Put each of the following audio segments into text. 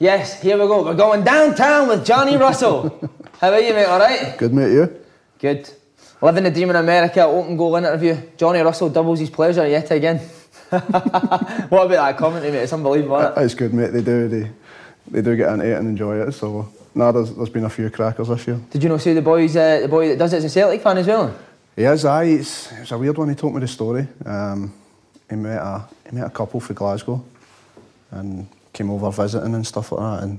Yes, here we go. We're going downtown with Johnny Russell. How are you, mate? All right? Good, mate, you? Good. Living the dream in America, open goal interview. Johnny Russell doubles his pleasure yet again. what about that commentary, mate? It's unbelievable, isn't it? It's good, mate. They do. They, they do get into it and enjoy it. So, nah, there's, there's been a few crackers this year. Did you know see the boys? Uh, the boy that does it is a Celtic fan as well. He is, aye. It's, it's a weird one. He told me the story. Um, he met a he met a couple for Glasgow, and came over visiting and stuff like that. And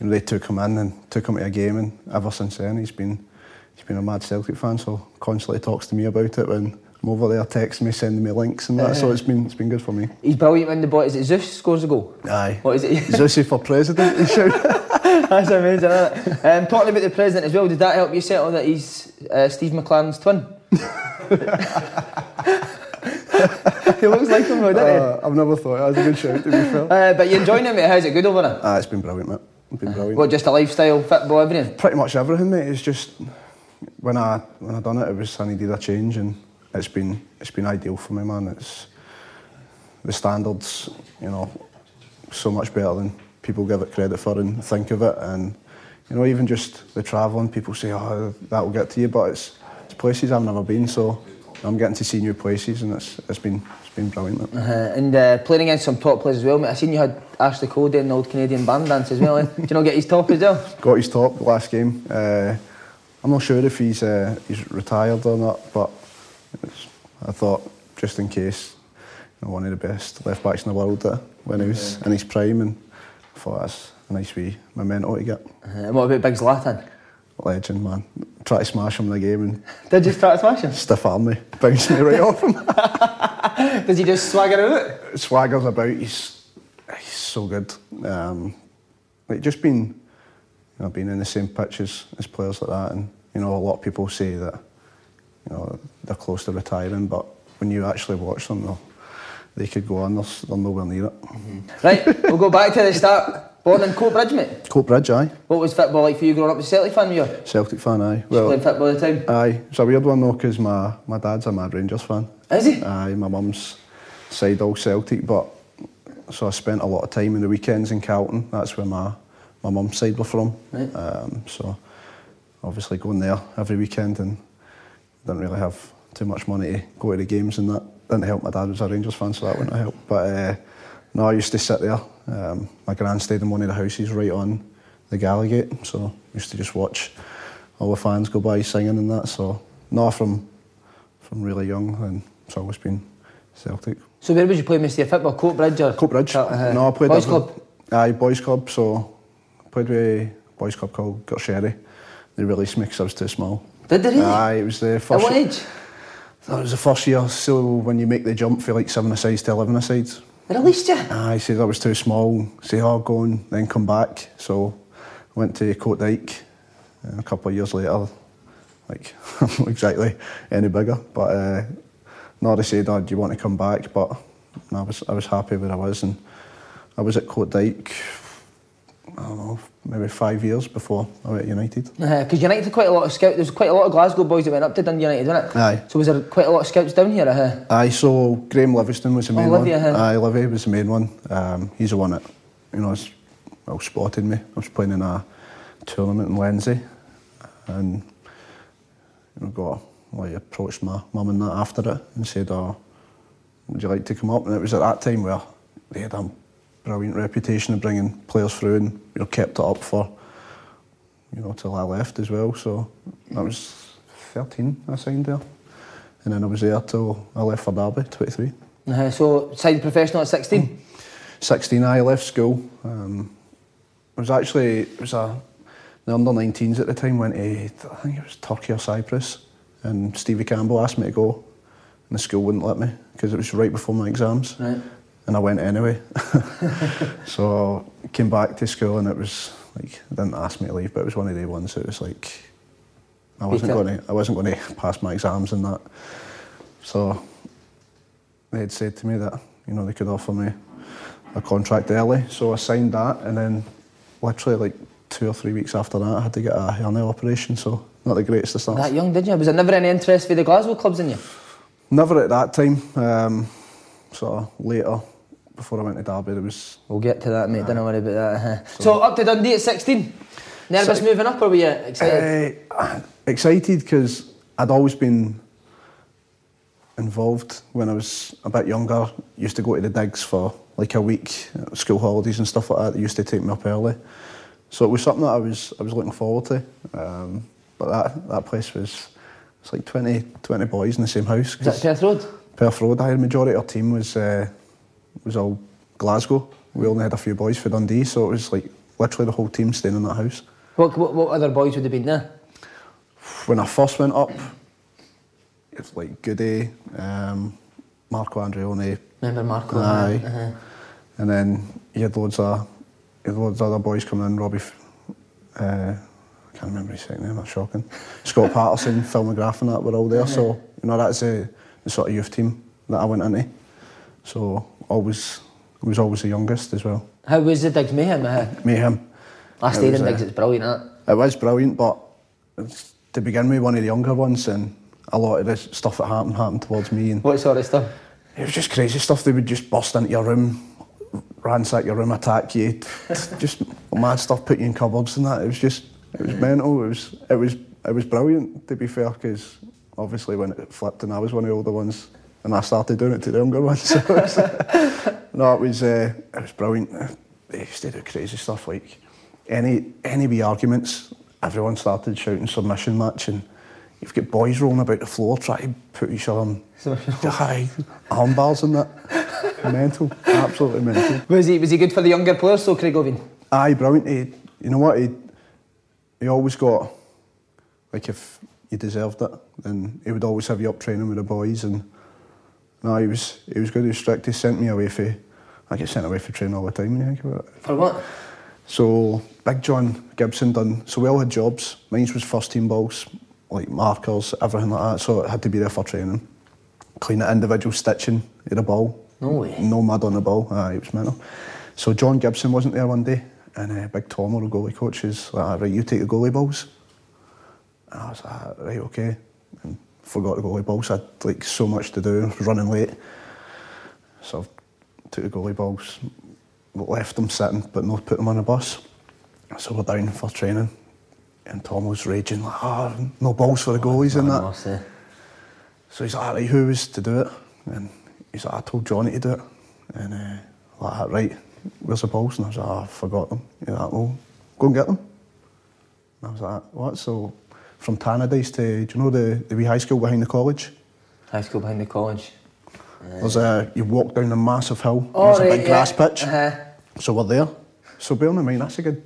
you know, they took him in and took him to a game, and ever since then he's been he's been a mad Celtic fan. So constantly talks to me about it when I'm over there, texting me, sending me links and that. So it's been it's been good for me. He's brilliant when the boy is it Zeus scores a goal. Aye. What is it? Zusi for president. That's amazing. Isn't? Um, talking about the president as well, did that help you settle that he's uh, Steve McClaren's twin? he looks like him, though, doesn't he? Uh, I've never thought it was a good shout to be fair. Uh, but you're enjoying it, mate? How's it good over there? Ah, it's been brilliant, mate. It's been brilliant. What, just a lifestyle, football, everything? Pretty much everything, mate. It's just when I when I done it, it was I needed a change, and it's been it's been ideal for me, man. It's the standards, you know, so much better than people give it credit for and think of it, and you know, even just the travelling, people say, oh, that will get to you, but it's it's places I've never been, so I'm getting to see new places, and it's it's been it's been brilliant. Uh, and uh, playing against some top players as well, mate. I seen you had Ashley Cody in the old Canadian band dance as well. Eh? Did you not get his top as well? got his top last game. Uh, I'm not sure if he's uh, he's retired or not, but I thought just in case, you know, one of the best left backs in the world uh, when he was in his prime, and I thought that's a nice wee memento to get. Uh, and what about Big Zlatan? Legend, man. Try to smash him in the game and Did you try to smash him? stiff arm me, bounce me right off him. Does he just swagger out? Swaggers about. He's he's so good. Um, like just been, you know, being in the same pitch as, as players like that, and you know, a lot of people say that, you know, they're close to retiring, but when you actually watch them, they'll- they could go on. They're, they're nowhere near it. Right, we'll go back to the start. Born in Coatbridge, mate. Coatbridge, aye. What was football like for you growing up? Was Celtic fan, were you? Celtic fan, aye. Well, Well, playing football at the time? aye. It's a weird one though, because my, my dad's a mad Rangers fan. Is he? Aye, my mum's side all Celtic, but so I spent a lot of time in the weekends in Calton. That's where my my mum's side were from. Right. Um, so obviously going there every weekend and didn't really have too much money to go to the games and that didn't help. My dad was a Rangers fan, so that wouldn't help. But uh, no, I used to sit there. Um, my gran stayed in one of the houses right on the Gallowgate, so I used to just watch all the fans go by singing and that. So no, from from really young, and it's always been Celtic. So where would you play Mr. football? Coatbridge or? Coatbridge. Uh, no, I played Boys Club? Aye, boys club. So I played with a boys club called Gartsherrie. They released me because I was too small. Did they really? Aye, it was the first. At what age? That was the first year. So when you make the jump for like seven asides to eleven asides. They released you? Aye, said I was too small. Say, oh, go and then come back. So I went to Coatdyke. A couple of years later, like not exactly any bigger, but uh, no, they said, oh, do you want to come back? But I was I was happy where I was, and I was at Coatdyke I don't know, maybe five years before I went to United. Because United had quite a lot of scouts. There's quite a lot of Glasgow boys that went up to Dundee United, wasn't it? Aye. So was there quite a lot of scouts down here? Uh, Aye, so Graham Livingston was the main Livy, one. uh-huh. Aye, Livy was the main one. Um, he's the one that, you know, has, well, spotted me. I was playing in a tournament in Lenzie and, you know, got, like, approached my mum and that after it and said, oh, would you like to come up? And it was at that time where they had a brilliant reputation of bringing players through and, you know, kept it up for, you know, till I left as well. So that was 13 I signed there. And then I was there till I left for Derby, 23. uh, so signed professional at 16. 16, I left school. Um, it was actually, it was a, the under 19s at the time went to, I think it was Turkey or Cyprus. And Stevie Campbell asked me to go, and the school wouldn't let me because it was right before my exams. Right. And I went anyway. so came back to school and it was like, they didn't ask me to leave, but it was one of the ones that was like, I wasn't going to, I wasn't going to pass my exams and that. So they had said to me that, you know, they could offer me a contract early. So I signed that and then literally like two or three weeks after that I had to get a hernia operation. So not the greatest of starts. That young, did you? Was there never any interest for the Glasgow clubs in you? Never at that time. Um, sort of later, before I went to Derby, there was We'll get to that, mate. Don't worry about that. uh-huh. So, up to Dundee at 16. Nervous Si- moving up, or were you excited? Uh, excited because I'd always been involved when I was a bit younger. Used to go to the digs for like a week, uh, school holidays and stuff like that. They used to take me up early, so it was something that I was I was looking forward to. Um, but that that place was it's like 20, 20 boys in the same house. Was that Perth Road? Perth Road. Had majority of our team was uh, was all Glasgow. We only had a few boys for Dundee, so it was like literally the whole team staying in that house. What, what, what other boys would have been there? when I first went up, it's like Goody, um, Marco Andreoni, Remember Marco? Aye. Uh-huh. and then you had loads of you had loads of other boys coming in. Robbie, uh, I can't remember his second name. That's shocking. Scott Patterson, Phil McGrath, and that were all there. So you know that's the, the sort of youth team that I went into. So always was always the youngest as well. How was the Digs Mayhem? Uh, Mayhem. Stayed was, in uh, Digs, it's brilliant, that. It was brilliant, but to begin with, one of the younger ones, and a lot of the stuff that happened happened towards me, and What sort of stuff? it was just crazy stuff. They would just bust into your room, ransack your room, attack you, just mad stuff, put you in cupboards and that. It was just, it was mental. It was, it was, it was brilliant. To be fair, because obviously when it flipped and I was one of the older ones, and I started doing it to the younger ones. So was, no, it was, uh, it was brilliant. They used to do crazy stuff like any any wee arguments. Everyone started shouting submission match, and you've got boys rolling about the floor trying to put each other on high arm bars and that. mental, absolutely mental. Was he, was he good for the younger players, so Craig Levein? Aye, brilliant. He, you know what? He, he always got, like, if you deserved it, then he would always have you up training with the boys. And no, he was he was good. He was strict. He sent me away for, I get sent away for training all the time. When you think about it. For what? So Big John Gibson done. So we all had jobs. Mine was first team balls, like markers, everything like that. So it had to be there for training. Clean the individual stitching of the ball. No way. No mud on the ball. Aye, it was mental. So John Gibson wasn't there one day, and uh, Big Tom, our goalie coach, is like, "Ah, right, you take the goalie balls. And I was like, right, okay. Forgot the goalie balls. I had like so much to do. I was running late. So I took the goalie balls, left them sitting, but not put them on a bus. So we're down for training, and Tom was raging like, "Ah, no balls for the goalies and that." So he's like, right, who was to do it? And he's like, I told Johnny to do it. And uh, like, right, where's the balls? And I was like, oh, I forgot them. He's like, well, go and get them. And I was like, what? So from Tannadice to, do you know the, the wee high school behind the college? High school behind the college. There's a, you walk down a massive hill, Oh, there's a right, big grass pitch. Uh-huh. So we're there. So bearing in mind, that's a good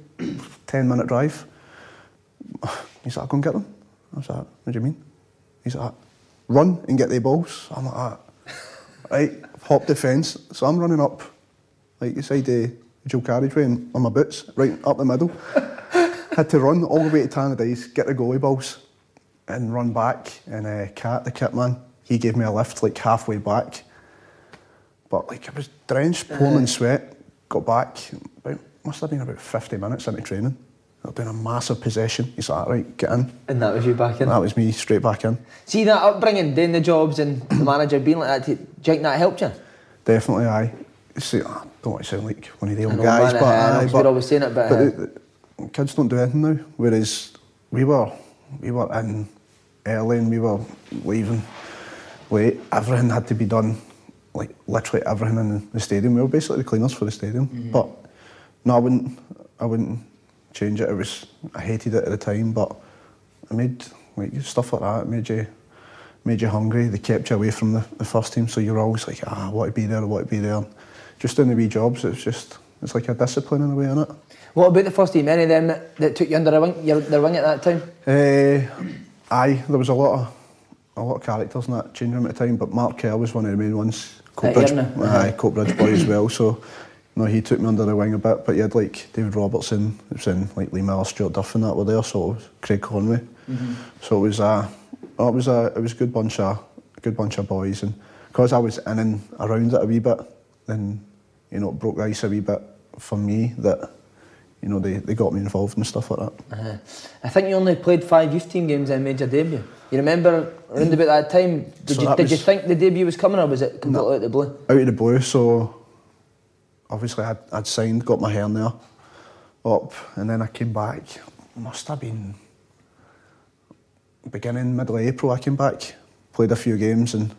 10 minute drive. He's like, I'll go and get them. I was like, what do you mean? He's like, run and get the balls. I'm like, ah. right, hop the fence. So I'm running up, like you say, the dual carriageway and on my boots, right up the middle. Had to run all the way to Tannadice, get the goalie balls, and run back. And uh, Cat, the kit man, he gave me a lift like halfway back. But like I was drenched, pouring in sweat. Got back about must have been about 50 minutes into training. They're doing a massive possession. He's like, right, get in. And that was you back in. That was me straight back in. See that upbringing, doing the jobs, and the manager being like that. Do you think that helped you? Definitely, I. See, I don't want to sound like one of the old guys, but, aye, we're but, always saying it, but, but uh, the, the kids don't do anything now. Whereas we were, we were in early and we were leaving late. Everything had to be done, like literally everything in the stadium. We were basically the cleaners for the stadium. Mm-hmm. But no, I wouldn't, I wouldn't change it. It was, I hated it at the time, but it made like stuff like that. It made you, made you hungry. They kept you away from the, the first team, so you're always like, ah, I want to be there, I want to be there. Just doing the wee jobs, it's just, it's like a discipline in a way, innit? What about the first team? Any of them that, that took you under their wing, your, their wing at that time? Uh, aye, there was a lot of a lot of characters in that changing room at the time, but Mark Kerr was one of the main ones. Coatbridge, Ayrna, aye, Coatbridge boy as well. So, no, he took me under the wing a bit. But you had like David Robertson, it was in like Lee Miller, Stuart Duff, and that were there. So it was Craig Conway. So it was a, it was a, it was a good bunch of, a good bunch of boys, and because I was in and around it a wee bit, then you know it broke the ice a wee bit for me that. You know, they, they got me involved and stuff like that. Uh, I think you only played five youth team games and made your debut. You remember around about that time? Did, So you, did you think the debut was coming, or was it completely out of the blue? out of the blue. So obviously I'd, I'd signed, got my hair there up, and then I came back. Must have been beginning middle of April. I came back, played a few games, and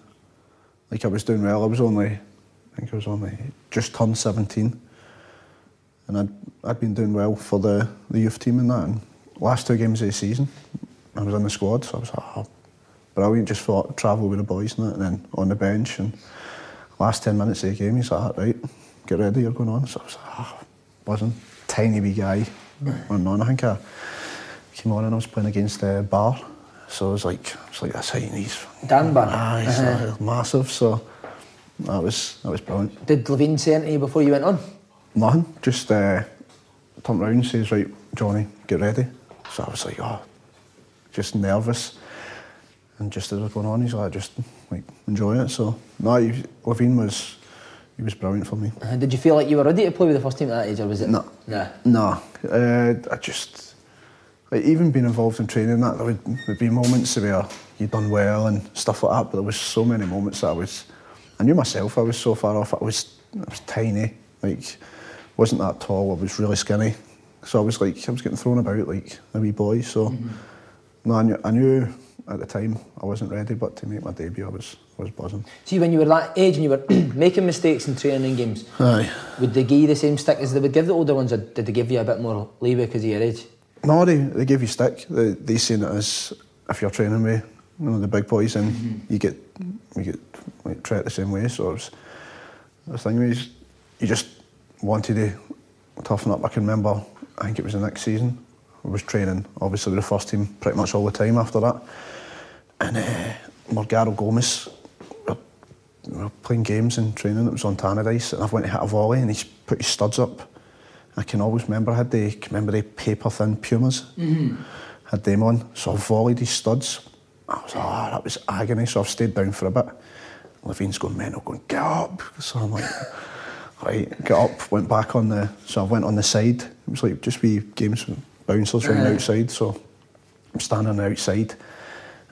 like I was doing well. I was only, I think I was only just turned seventeen, and I'd I'd been doing well for the the youth team and that. And last two games of the season, I was in the squad, so I was like, oh, brilliant. Just thought travel with the boys and that, and then on the bench and last 10 minutes of the game, he's like, right, get ready, you're going on. So I was like, oh, buzzing. Tiny wee guy. Went on. I think I came on and I was playing against uh, Bar. So I was like, I was like, that's height and he's Dan Bar? Aye, he's Uh-huh. like massive. So that was that was brilliant. Did Levein say anything before you went on? Nothing. Just uh, turned round and says, right, Johnny, get ready. So I was like, oh, just nervous. And just as it was going on, he's like, just like enjoy it. So no, he, Levein was he was brilliant for me. Uh, did you feel like you were ready to play with the first team at that age, or was it? No. Nah. No, uh, I just like even being involved in training that there would, would be moments where you'd done well and stuff like that, but there was so many moments that I was I knew myself I was so far off. I was I was tiny, like wasn't that tall. I was really skinny, so I was like I was getting thrown about like a wee boy. So mm-hmm. no, I knew, I knew at the time I wasn't ready, but to make my debut, I was I was buzzing. See, when you were that age and you were making mistakes in training games, Aye. would they give you the same stick as they would give the older ones, or did they give you a bit more leeway because of your age? No, they, they give you stick. They, they seen it as if you're training with you know the big boys and mm-hmm. you get you get like treated the same way. So it was, the thing was you just wanted to toughen up. I can remember I think it was the next season. I was training obviously with the first team pretty much all the time after that. And uh, Morgaro Gomis we were playing games and training. It was on Tannadice and I went to hit a volley and he's put his studs up. I can always remember I had the remember the paper thin Pumas. Had them on, so I volleyed his studs. I was like, oh, that was agony. So I've stayed down for a bit. Levein's going mental, going get up. So I'm like, right, get up. Went back on the. So I went on the side. It was like just wee games with bouncers running outside. So I'm standing on the outside.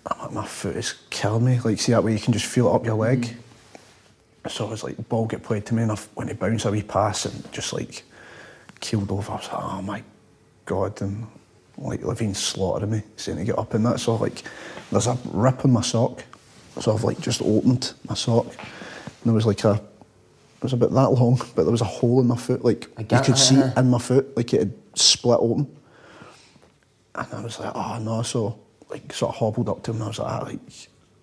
I'm like, my foot is killing me. Like, see that way you can just feel it up your leg. Mm-hmm. So I was like, ball get played to me, and I went to bounce a wee pass and just like keeled over. I was like, oh my god, and like Levein slaughtered me, saying to get up in that. So like, there's a rip in my sock. So I've like just opened my sock, and there was like a, it was about that long, but there was a hole in my foot. Like you could it, see uh-huh. in my foot, like it had split open. And I was like, oh no, so like sort of hobbled up to him and I was like, ah, like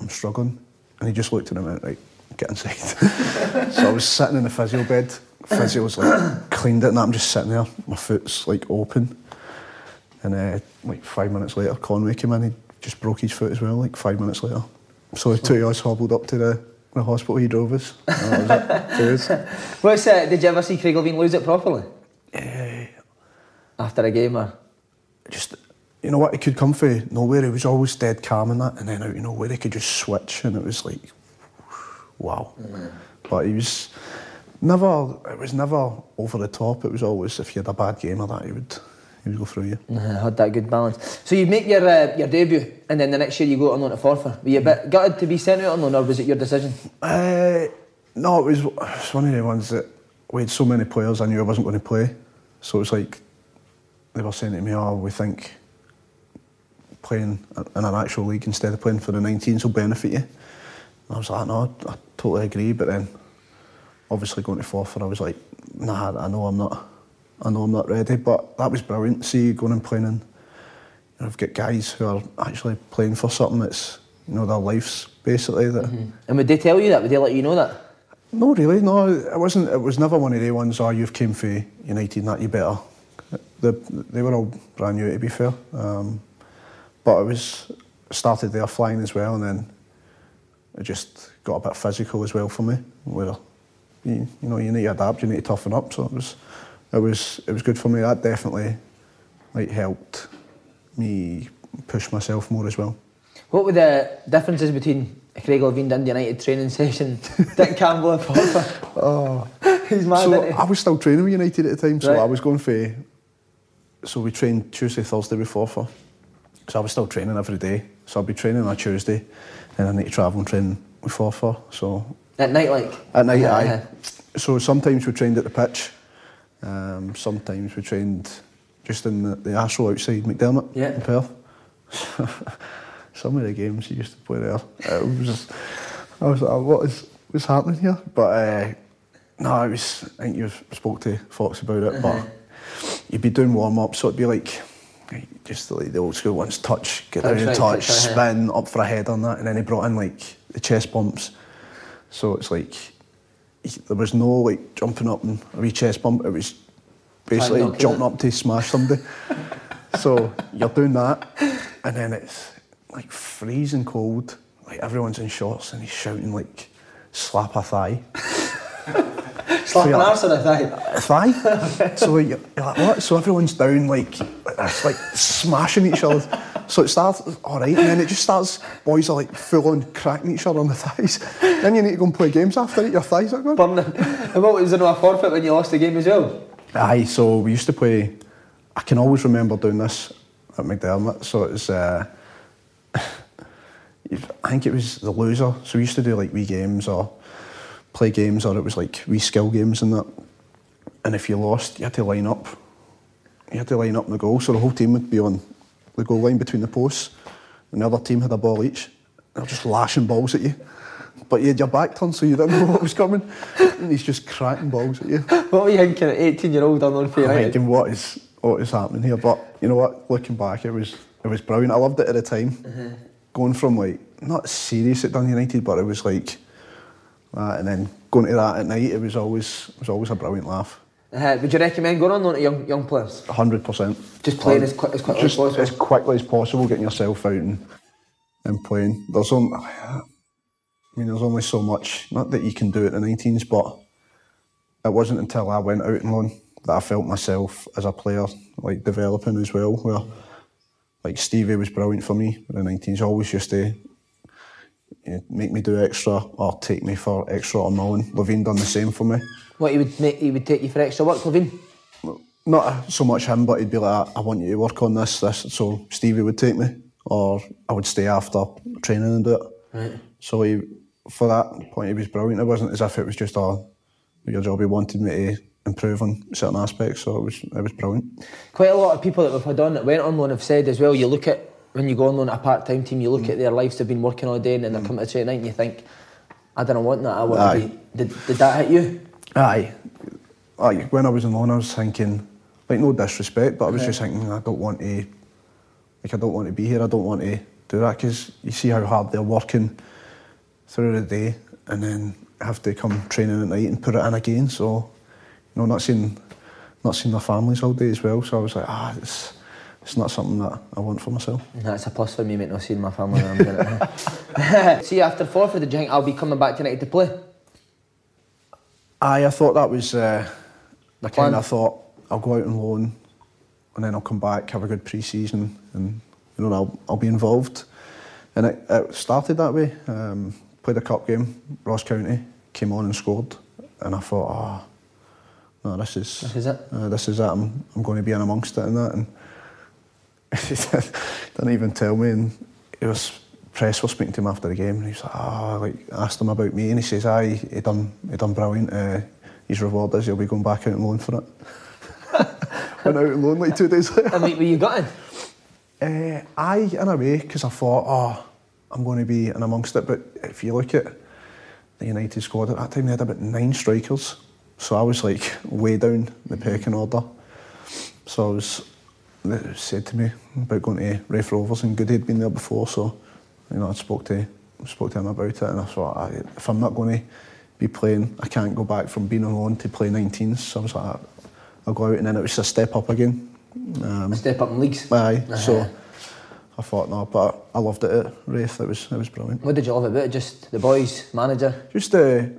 I'm struggling. And he just looked at him and went, right, get inside. so I was sitting in the physio bed. Physio was like cleaned it and I'm just sitting there, my foot's like open. And uh, like five minutes later, Conway came in, he just broke his foot as well, like five minutes later. So the two of us hobbled up to the, the hospital, he drove us. And that it. What's uh, did you ever see Craig Levein lose it properly Eh, after a game? Or just you know what, he could come from nowhere. He was always dead calm and that, and then out you know where he could just switch, and it was like, wow. But he was never. It was never over the top. It was always if you had a bad game or that, he would he would go through you. Uh, had that good balance. So you make your uh, your debut, and then the next year you go on loan to Forfar. Were you a bit gutted to be sent out on loan, or was it your decision? Uh, no, it was, it was one of the ones that we had so many players. I knew I wasn't going to play, so it was like they were saying to me, "Oh, we think playing in an actual league instead of playing for the 19s will benefit you." And I was like, "No, I totally agree," but then obviously going to Forfar, I was like, "Nah, I know I'm not." I know I'm not ready, but that was brilliant. See, you going and playing and you know, I've got guys who are actually playing for something that's, you know, their lives basically. That. Mm-hmm. And would they tell you that? Would they let you know that? No, really, no. It wasn't. It was never one of the ones. Oh, you've came for United, and that you better. The, they were all brand new, to be fair. Um, but I was started there flying as well, and then it just got a bit physical as well for me. Where you, you know you need to adapt, you need to toughen up. So it was it was it was good for me. That definitely like helped me push myself more as well. What were the differences between Craig Levein Dundee United training session, Dick Campbell and Forfar? Oh, he's mad. so? I was still training with United at the time, so Right. I was going for. So we trained Tuesday, Thursday before for. So I was still training every day. So I'd be training on a Tuesday, and I need to travel and train with Forfar. So At night, like At night, Yeah, aye. yeah. So sometimes we trained at the pitch. Um, sometimes we trained just in the, the outside McDiarmid Yeah. in Perth. Some of the games you used to play there, it was just, I was like, what is what's happening here? But uh, no, it was. I think you spoke to Fox about it, but you'd be doing warm up, so it'd be like. Just like the old school ones, touch, get down Touch, right, touch, touch, uh-huh. spin up for a head on that, and then he brought in like the chest bumps. So it's like he- there was no like jumping up and a wee chest bump. It was basically jumping up to smash somebody. so you're doing that, and then it's like freezing cold. Like everyone's in shorts, and he's shouting like, "Slap a thigh." slap an you're- arse on a thigh. a thigh. so you're, you're like, what? So everyone's down like, like smashing each other. So it starts all right, and then it just starts. Boys are like full on cracking each other on the thighs. then you need to go and play games after it. Your thighs are gone. Burning. and what was there no a forfeit when you lost the game as well? Aye, so we used to play. I can always remember doing this at McDiarmid. So it was. Uh, I think it was the loser. So we used to do like wee games or play games, or it was like wee skill games and that. And if you lost, you had to line up. You had to line up in the goal, so the whole team would be on the goal line between the posts, and the other team had a ball each. They're just lashing balls at you. But you had your back turned, so you didn't know what was coming. And he's just cracking balls at you. What were you thinking at 18 year old on loan I'm thinking what is what is happening here. But you know what? Looking back, it was it was brilliant. I loved it at the time. Mm-hmm. Going from like not serious at Dun United, but it was like that, and then going to that at night, it was always it was always a brilliant laugh. Uh, would you recommend going on loan to young young players? hundred percent. Just playing as quick- as quickly as possible. as quickly as possible, getting yourself out and and playing. There's only, I mean, there's only so much. Not that you can do at the 19s, but it wasn't until I went out and loan that I felt myself as a player like developing as well. Where like Stevie was brilliant for me at the 19s. Always used to you know, make me do extra or take me for extra on my own. Levein done the same for me. What he would make, he would take you for extra work, Levein? not so much him, but he'd be like, I want you to work on this, this. So Stevie would take me, or I would stay after training and do it. Right. So he, for that point, he was brilliant. It wasn't as if it was just a your job. He wanted me to improve on certain aspects, so it was it was brilliant. Quite a lot of people that we've had on that went on loan have said as well, you look at, when you go on loan at a part time team, you look mm. at their lives, they've been working all day and then they're mm. coming to training night and you think, I don't want that, I want Aye. to be. Did, did that hit you? Aye, aye. When I was in loan, I was thinking, like no disrespect, but I was just thinking, I don't want to, like I don't want to be here. I don't want to do that because you see how hard they're working through the day, and then have to come training at night and put it in again. So, you know, not seeing, not seeing their families all day as well. So I was like, ah, it's, it's not something that I want for myself. That's a plus for me, mate, not seeing my family I'm doing it. See, after four for the think I'll be coming back tonight to play? Aye, I thought that was. Uh, I Plan. kind of thought I'll go out and loan, and then I'll come back, have a good pre-season, and you know I'll I'll be involved. And it, it started that way. Um, played a cup game, Ross County, came on and scored, and I thought, oh, no, this is This is it. Uh, this is it. I'm, I'm going to be in amongst it and that. And he didn't even tell me. And it was press was speaking to him after the game, and he was like, oh, like asked him about me, and he says, aye, he done he done brilliant. Uh, his reward is he'll be going back out on loan for it. Went out on loan like two days later. I mean, were you gutted? Uh, aye, in a way, because I thought, oh, I'm going to be in amongst it. But if you look at the United squad at that time, they had about nine strikers. So I was like way down the pecking order. So I was, said to me about going to Raith Rovers, and Goody had been there before. So, you know, I spoke to spoke to him about it, and I thought, aye, if I'm not going to be playing, I can't go back from being on loan to play 19s. So I was like, I'll go out, and then it was a step up again. Um, Step up in leagues. Aye, Uh-huh. so I thought no, but I loved it at Raith. It was it was brilliant. What did you love about it? Just the boys, manager. Just the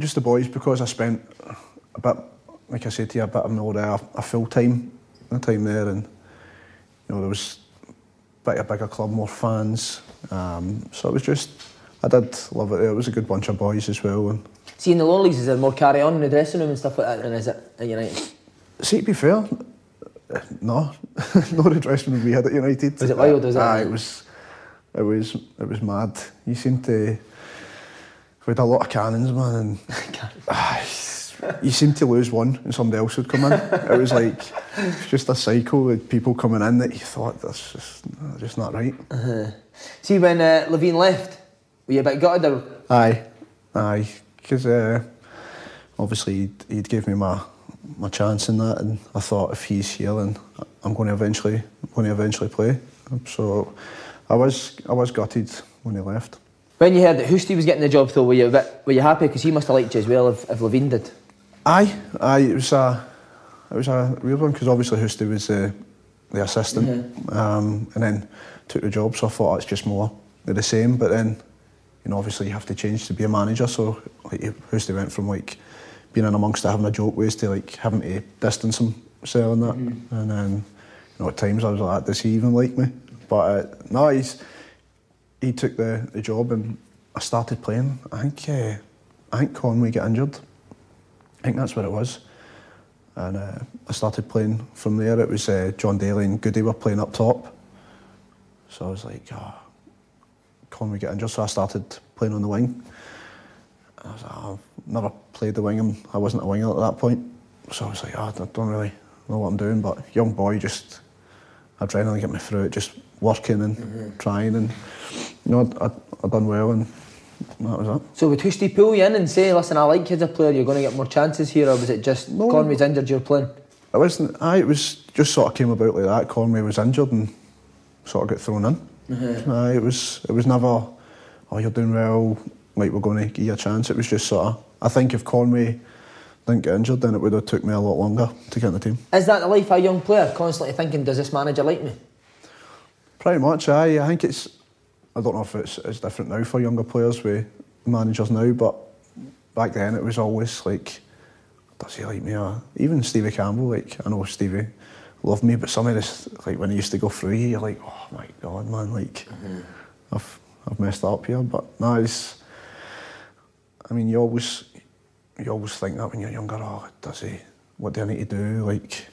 just the boys because I spent a bit, like I said to you, a bit of more uh, a full time the time there, and you know there was a bit a bigger club, more fans. Um, so it was just I did love it. It was a good bunch of boys as well, and See, in the lower leagues, is there more carry on in the dressing room and stuff like that than is it at United? See, to be fair, no, not the dressing room we had at United. Was it wild, was it? Aye, it was, it was, it was mad. You seemed to, we had a lot of cannons, man, and you seemed to lose one and somebody else would come in. it was like just a cycle with people coming in that you thought that's just, just not right. See, when uh, Levein left, were you a bit gutted or Aye, aye, because uh, obviously he'd, he'd give me my my chance in that, and I thought if he's here, then I'm going to eventually going to eventually play. So I was I was gutted when he left. When you heard that Hoosty was getting the job, though, were you bit, were you happy because he must have liked you as well if, if Levein did? Aye, aye, it was a it was a weird one because obviously Hoosty was the the assistant, um, and then took the job. So I thought it's just more of the same. But then, you know, obviously you have to change to be a manager. So like Hoosty went from like being in amongst it, having a joke ways to like having to distance himself and that. And then, you know, at times I was like, does he even like me? But uh, no, he's he took the, the job and I started playing. I think uh, I think Conway got injured. I think that's what it was. And uh, I started playing from there. It was uh, Jon Daly and Goody were playing up top. So I was like, ah, oh, Conway get injured. So I started playing on the wing. And I was like, oh, I've never played the wing. and I wasn't a winger at that point. So I was like, oh, I don't really know what I'm doing. But young boy, just adrenaline get me through it, just working and mm-hmm. trying. And, you know, I, I, I done well and that was it. So would Hoosty pull you in and say, listen, I like you as a player, you're going to get more chances here, or was it just No. Conway's injured, you're playing? I wasn't. I it was just sort of came about like that. Conway was injured and sort of get thrown in. Uh-huh. Aye, it was. It was never. Oh, you're doing well. Like we're going to give you a chance. It was just sort of. I think if Conway didn't get injured, then it would have took me a lot longer to get in the team. Is that the life of a young player, constantly thinking, does this manager like me? Pretty much. Aye, I think it's. I don't know if it's, it's different now for younger players with managers now, but back then it was always like, does he like me? Or even Stevie Campbell. Like I know Stevie loved me, but some of this, like when he used to go through, you, you're like, oh my god, man, like I've I've messed up here. But no, it's. I mean, you always you always think that when you're younger. Oh, does he? What do I need to do? Like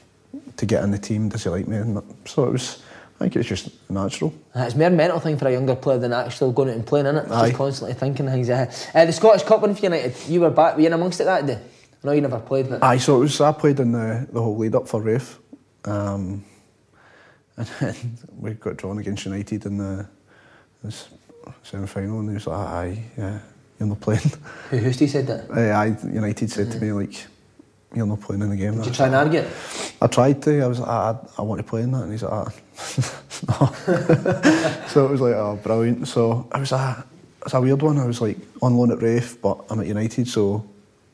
to get in the team? Does he like me? And so it was. I think it's just natural. Uh, It's more a mental thing for a younger player than actually going out and playing, innit? Aye. Just constantly thinking things ahead. Uh, the Scottish Cup one for United, you were back, were you in amongst it that day? I know you never played, but Aye, so it was. I played in the, the whole lead up for Raith, um, and then we got drawn against United in the, the semi final, and he was like, "Aye, yeah, you're not playing." who Hoosty said that? Aye, aye, United said to me like, "You're not playing in the game." Did you try and argue it? I tried to. I was like, I, I want to play in that, and he's like, ah. no. so it was like, oh, brilliant. So I was like, it's a weird one. I was like on loan at Raith, but I'm at United, so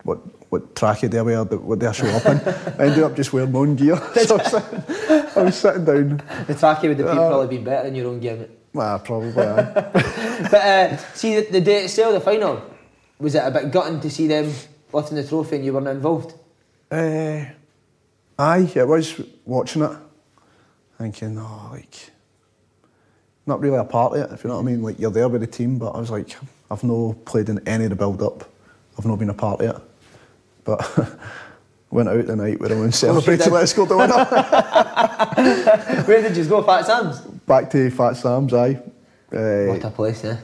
what what tracky do I wear? What I show up in? I ended up just wearing my own gear. so I was, sitting, I was sitting down. The tracky would have been Uh, probably been better than your own game. mate. Well, probably. But uh, see, the, the day itself, the final, was it a bit gutting to see them lifting the trophy and you weren't involved? Uh, aye, it was watching it, thinking, oh, like, not really a part of it, if you know what I mean. Like, you're there with the team, but I was like, I've no played in any of the build up, I've not been a part of it. But went out the night with him and celebrated. did. Let's go the winner. Where did you go, Fat Sam's? Back to Fat Sam's, aye. Uh, What a place, yeah.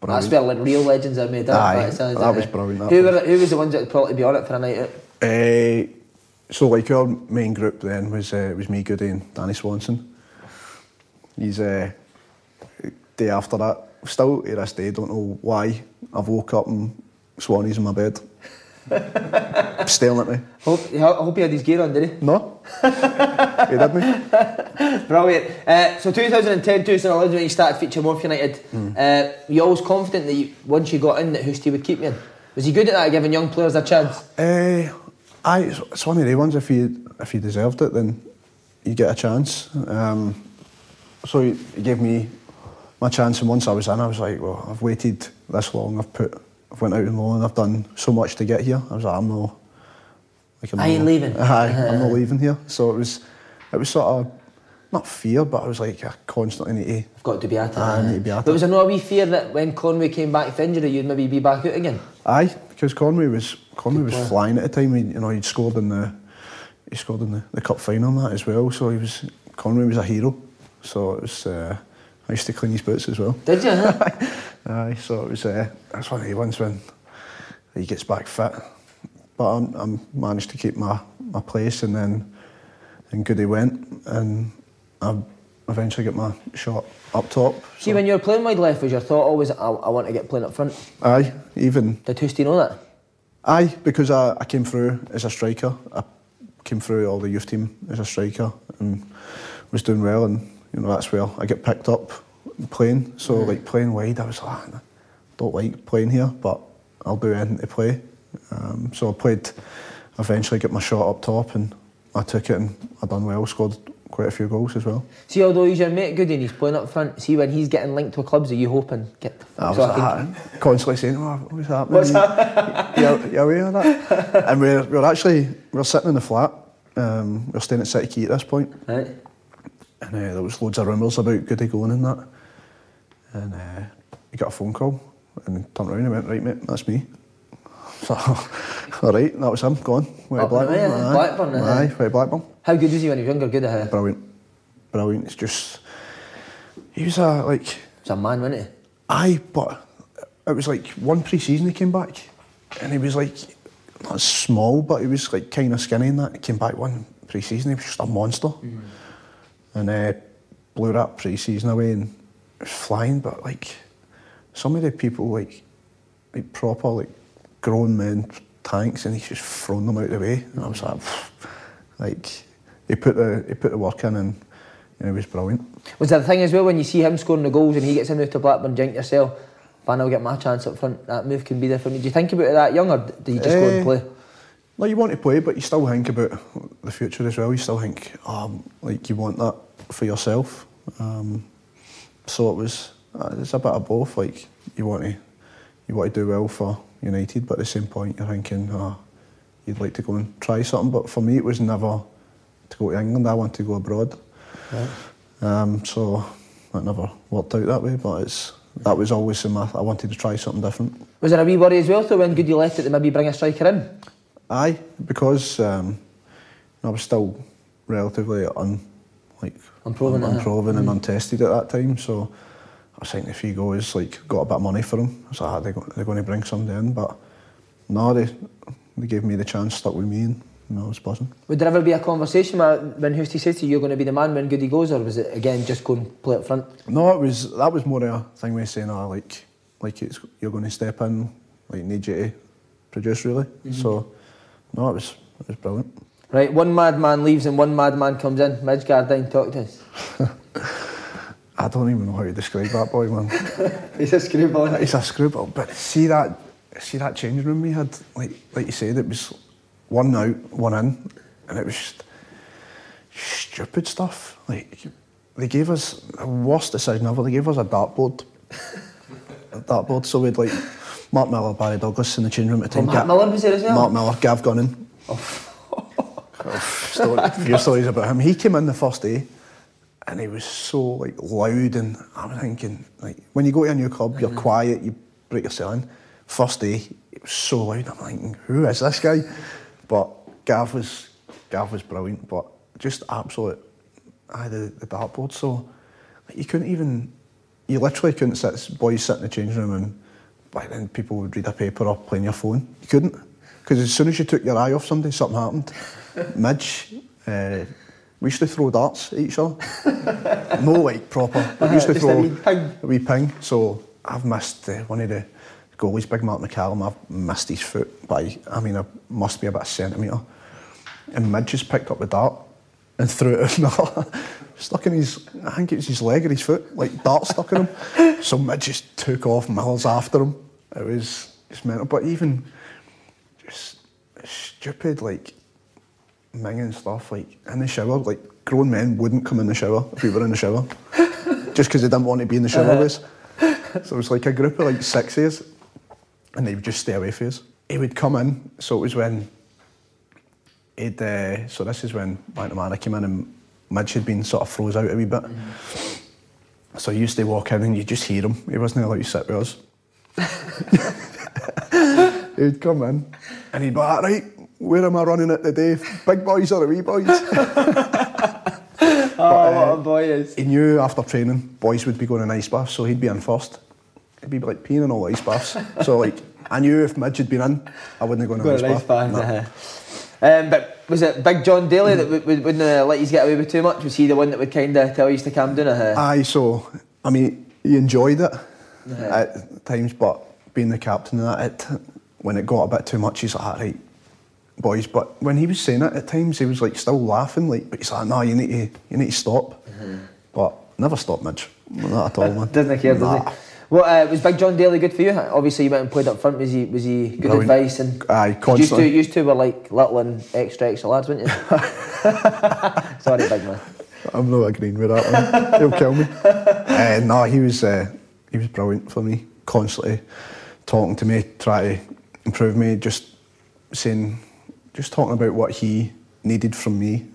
brilliant. That's where like real legends are made. Aye, Fat Sam's, that was it? brilliant, that Who, was. were, who was the ones that would probably be on it for a night out? Uh, so like our main group then was uh, was me, Goody, and Danny Swanson. He's uh, day after that. Still to this day, don't know why I've woke up and Swanee's in my bed, staring at me. Hope, I hope he had his gear on, did he? No, he didn't. Brilliant. Uh, so 2010, 2011, when you started featuring for United, Hmm. uh, were you always confident that you, once you got in, that Hoosty would keep you in? Was he good at that, giving young players a chance? Uh, aye, it's, it's one of the ones. If you if you deserved it, then you get a chance. Um, so he, he gave me my chance, and once I was in, I was like, well, I've waited this long. I've put, I've went out on loan. I've done so much to get here. I was like, I'm not. Like, I'm I ain't not- leaving. Aye, I'm not leaving here. So it was, it was sort of not fear, but I was like, I constantly need to. I've got to be at it. I need to be at but it. was there no wee fear that when Conway came back for injury, you'd maybe be back out again? Aye, because Conway was Conway was player. flying at the time. He, you know, he'd scored in the he scored in the, the cup final and that as well. So he was Conway was a hero. So it was. Uh, I used to clean his boots as well. Did you? Huh? Aye, so it was. Uh, that's one of the ones when he gets back fit. But I, I managed to keep my, my place, and then and good he went, and I eventually got my shot up top. See, when you were playing wide left, was your thought always, I, I want to get playing up front? Aye, even Did Hoosty know that? Aye, because I, I came through as a striker. I came through all the youth team as a striker and was doing well, and you know that's where I get picked up playing. So like playing wide, I was like, "I don't like playing here, but I'll do anything to play. Um, so I played. Eventually, got my shot up top, and I took it, and I done well. Scored quite a few goals as well. See, although he's your mate good and he's playing up front, see when he's getting linked to clubs, are you hoping, get the I was so I can- constantly saying, oh, what's happening? What's happening? you, you aware of that? and we're, we're actually, we're sitting in the flat. Um, we're staying at City Quay at this point. Right. And uh, there was loads of rumours about Goody going in that. And uh, he got a phone call and turned around and went, right mate, that's me. So, all right, that was him, gone. Went to Blackburn. yeah, aye. Blackburn, uh-huh. Aye, went to Blackburn. How good was he when he was younger? Good, uh, Brilliant. Brilliant. It's just, he was a, like, he's a man, wasn't he? Aye, but it was like one pre-season he came back, and he was like not small, but he was like kind of skinny and that. He came back one pre-season, he was just a monster, and uh, blew that pre-season away and was flying. But like some of the people, like like proper like grown men tanks, and he's just thrown them out of the way. And I was like, like he put the he put the work in, and you know, he was brilliant. Was that the thing as well when you see him scoring the goals and he gets in with to Blackburn, do you think yourself, man, I'll get my chance up front, that move can be there for me. Do you think about it that young or do you just go and Eh, play? No, you want to play, but you still think about the future as well. You still think, um, like you want that for yourself. Um, so it was, uh, it's a bit of both. Like you want to, you want to do well for United, but at the same point you're thinking, oh, you'd like to go and try something. But for me, it was never to go to England. I want to go abroad. Um, so that never worked out that way. But it's that was always in my. I wanted to try something different. Was there a wee worry as well though when Goody left it to maybe bring a striker in? Aye, because um, I was still relatively un, like Unproven, un- unproven and untested at that time. So I thinking if he goes, like, got a bit of money for him. I was like, ah, they go, they're going to bring somebody in, but no, they they gave me the chance, stuck with me, and you know, I was buzzing. Would there ever be a conversation when Hoosty says to you, you're going to be the man when Goody goes, or was it again just go and play up front? No, it was that was more a thing we saying, oh, like, like it's you're going to step in, like need you to produce really. Mm-hmm. So no, it was it was brilliant. Right, one madman leaves and one madman comes in. Midge Gardyne, talk to us. I don't even know how to describe that boy, man. He's a screwball. He's a screwball, but see that see that changing room we had, like like you said, it was one out, one in, and it was just stupid stuff. Like they gave us the worst decision ever. They gave us a dartboard, a dartboard. So we'd like Mark Miller, Barry Douglas in the change room at the oh, time. Oh, Mark Miller was there as well? Mark Miller, Gav Gunning. Story, few stories about him. He came in the first day and he was so like loud and I was thinking like when you go to a new club you're mm-hmm. quiet you break your ceiling first day he was so loud. I'm like, who is this guy? But Gav was Gav was brilliant, but just absolute. I the, the dartboard. So like, you couldn't even. You literally couldn't sit. Boys sit in the changing room and then people would read a paper or play on your phone. You couldn't because as soon as you took your eye off somebody, something happened. Midge. Uh, we used to throw darts at each other. no like proper. We used to Just a throw wee ping. a wee ping. So I've missed uh, one of the goalies, Big Mark McCallum. I've missed his foot by, I mean, it must be about a centimetre. And Midge just picked up the dart and threw it in stuck in his, I think it was his leg or his foot, like dart stuck in him. So Midge just took off Millers after him. It was just mental. But even just stupid, like minging stuff, like in the shower, like grown men wouldn't come in the shower if we were in the shower, just because they didn't want to be in the shower with us. So it was like a group of like six years, and they would just stay away from us. He would come in, so it was when he'd, uh, so this is when McNamara came in and Midge had been sort of froze out a wee bit. So he used to walk in and you just hear him. He wasn't allowed to sit with us. he'd come in and he'd be like, right, where am I running it today? Big boys or the wee boys? Oh, what a boy is. he knew after training boys would be going in ice baths, so he'd be in first. He'd be like peeing in all the ice baths. so like I knew if Midge had been in, I wouldn't have gone in ice nice bath. No. uh-huh. Um, but was it Big Jon Daly that would, would, wouldn't uh, let you get away with too much? Was he the one that would kind of tell you to calm down? Uh-huh. Aye, so I mean, he enjoyed it at times, but being the captain of that, it, when it got a bit too much, he's like, "Ah, right, boys. But when he was saying it at times, he was like still laughing, like, but he's like, no, you need to, you need to stop. But never stop, Midge, not at all, man. Doesn't care, does he? Well, uh, was Big Jon Daly good for you? Obviously, you went and played up front. Was he? Was he good Brilliant. advice? And Aye, You two, constantly. you two were like little and extra extra lads, weren't you? Sorry, big man. I'm not agreeing with that one. He'll kill me. Uh, no, he was uh, he was brilliant for me. Constantly talking to me, trying to improve me. Just saying, just talking about what he needed from me,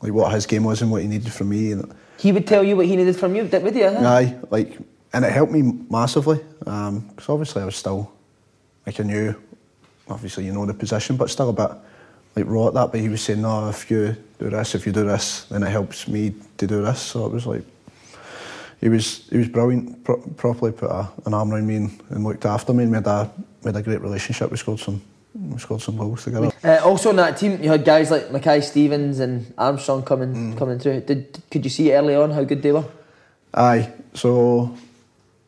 like what his game was and what he needed from me. And He would tell you what he needed from you, did- would he? huh? aye, like, and it helped me massively. Um, because obviously I was still, like I knew, obviously you know the position, but still a bit like raw at that. But he was saying, no, if you do this, if you do this, then it helps me to do this. So it was like, he was he was brilliant. Pro- properly put a, an arm around me and, and looked after me. And we had a we had a great relationship. We scored some we scored some goals together. Uh, also, in that team, you had guys like Mackay Stevens and Armstrong Mm. coming coming through. Did could you see early on how good they were? Aye, so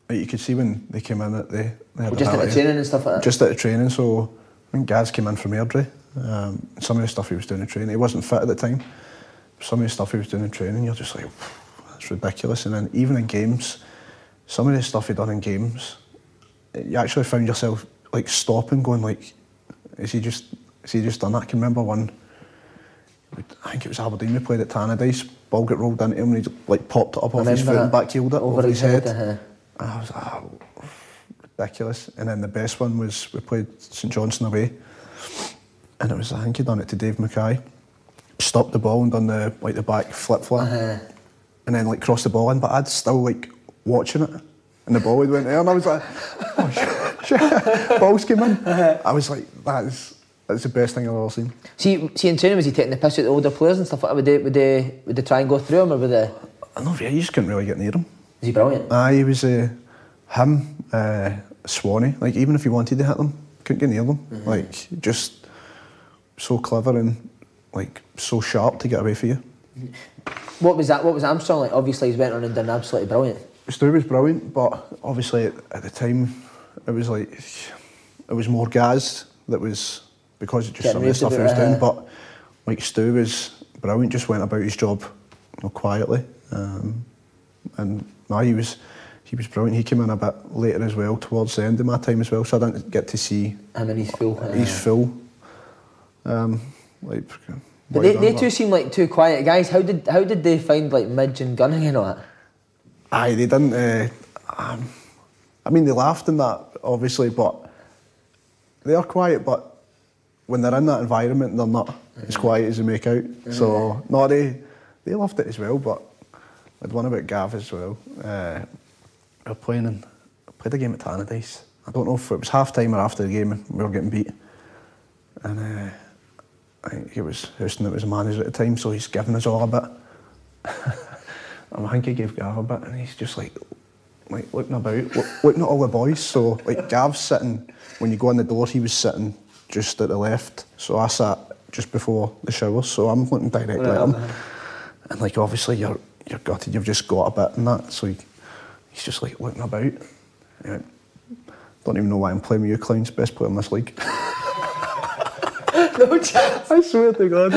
you could see when they came in that they, they Well, just at the training and stuff like that. Just at the training, so think Gaz came in from Airdrie. Um, some of the stuff he was doing in training, he wasn't fit at the time. Some of the stuff he was doing in training, you're just like, that's ridiculous. And then even in games, some of the stuff he done in games, you actually found yourself like stopping, going like, is he just, is he just done that? I can remember one. I think it was Aberdeen. We played at Tannadice. Ball got rolled into him, and he like popped it up off his foot and that? backheeled it Over over, his head. head, uh-huh. And I was like, oh, ridiculous. And then the best one was we played St Johnstone away, and it was I think he done it to Dave Mackay, stopped the ball and done the like the back flip flop, Uh-huh. and then like crossed the ball in. But I'd still like watching it, and the ball had went there, and I was like, oh. balls came in. I was like, that is that's the best thing I've ever seen. See, see in training, was he taking the piss at the older players and stuff like that? Would they, would they, would they try and go through him or would they, I know, really, you just couldn't really get near him. he brilliant? Aye, he was uh, him, uh, Swanee. Like even if he wanted to hit them, couldn't get near them. Like just so clever and like so sharp to get away from you. What was that? What was Armstrong like? Obviously, he's went on and done absolutely brilliant. Stu was brilliant, but obviously at, at the time it was like it was more Gaz that was because of just Getting some of the stuff he was doing. uh, But like Stu was brilliant, just went about his job you know, quietly, um, and no, he was he was brilliant. He came in a bit later as well, towards the end of my time as well, so I didn't get to see Him and his full. uh, his full. Um, like, But they, he they two seem like two quiet guys. How did how did they find like Midge and Gunning and all that? Aye, they didn't. Uh, um, I mean, they laughed in that, obviously, but they are quiet. But when they're in that environment, they're not as quiet as they make out. So, no, they they loved it as well. But I'd one about Gav as well. Uh, we were playing in, I played a game at Tannadice, I don't know if it was half time or after the game, and we were getting beat. And uh, I think it was Houston that was the manager at the time, so he's giving us all a bit. and I think he gave Gav a bit, and he's just like, like looking about, look, looking at all the boys. So like Gav's sitting when you go in the door, he was sitting just at the left. So I sat just before the shower, so I'm looking directly at him. And like obviously you're you're gutted, you've just got a bit in that. So he, he's just like looking about. Went, don't even know why I'm playing with you clowns, best player in this league. no chance. I swear to God,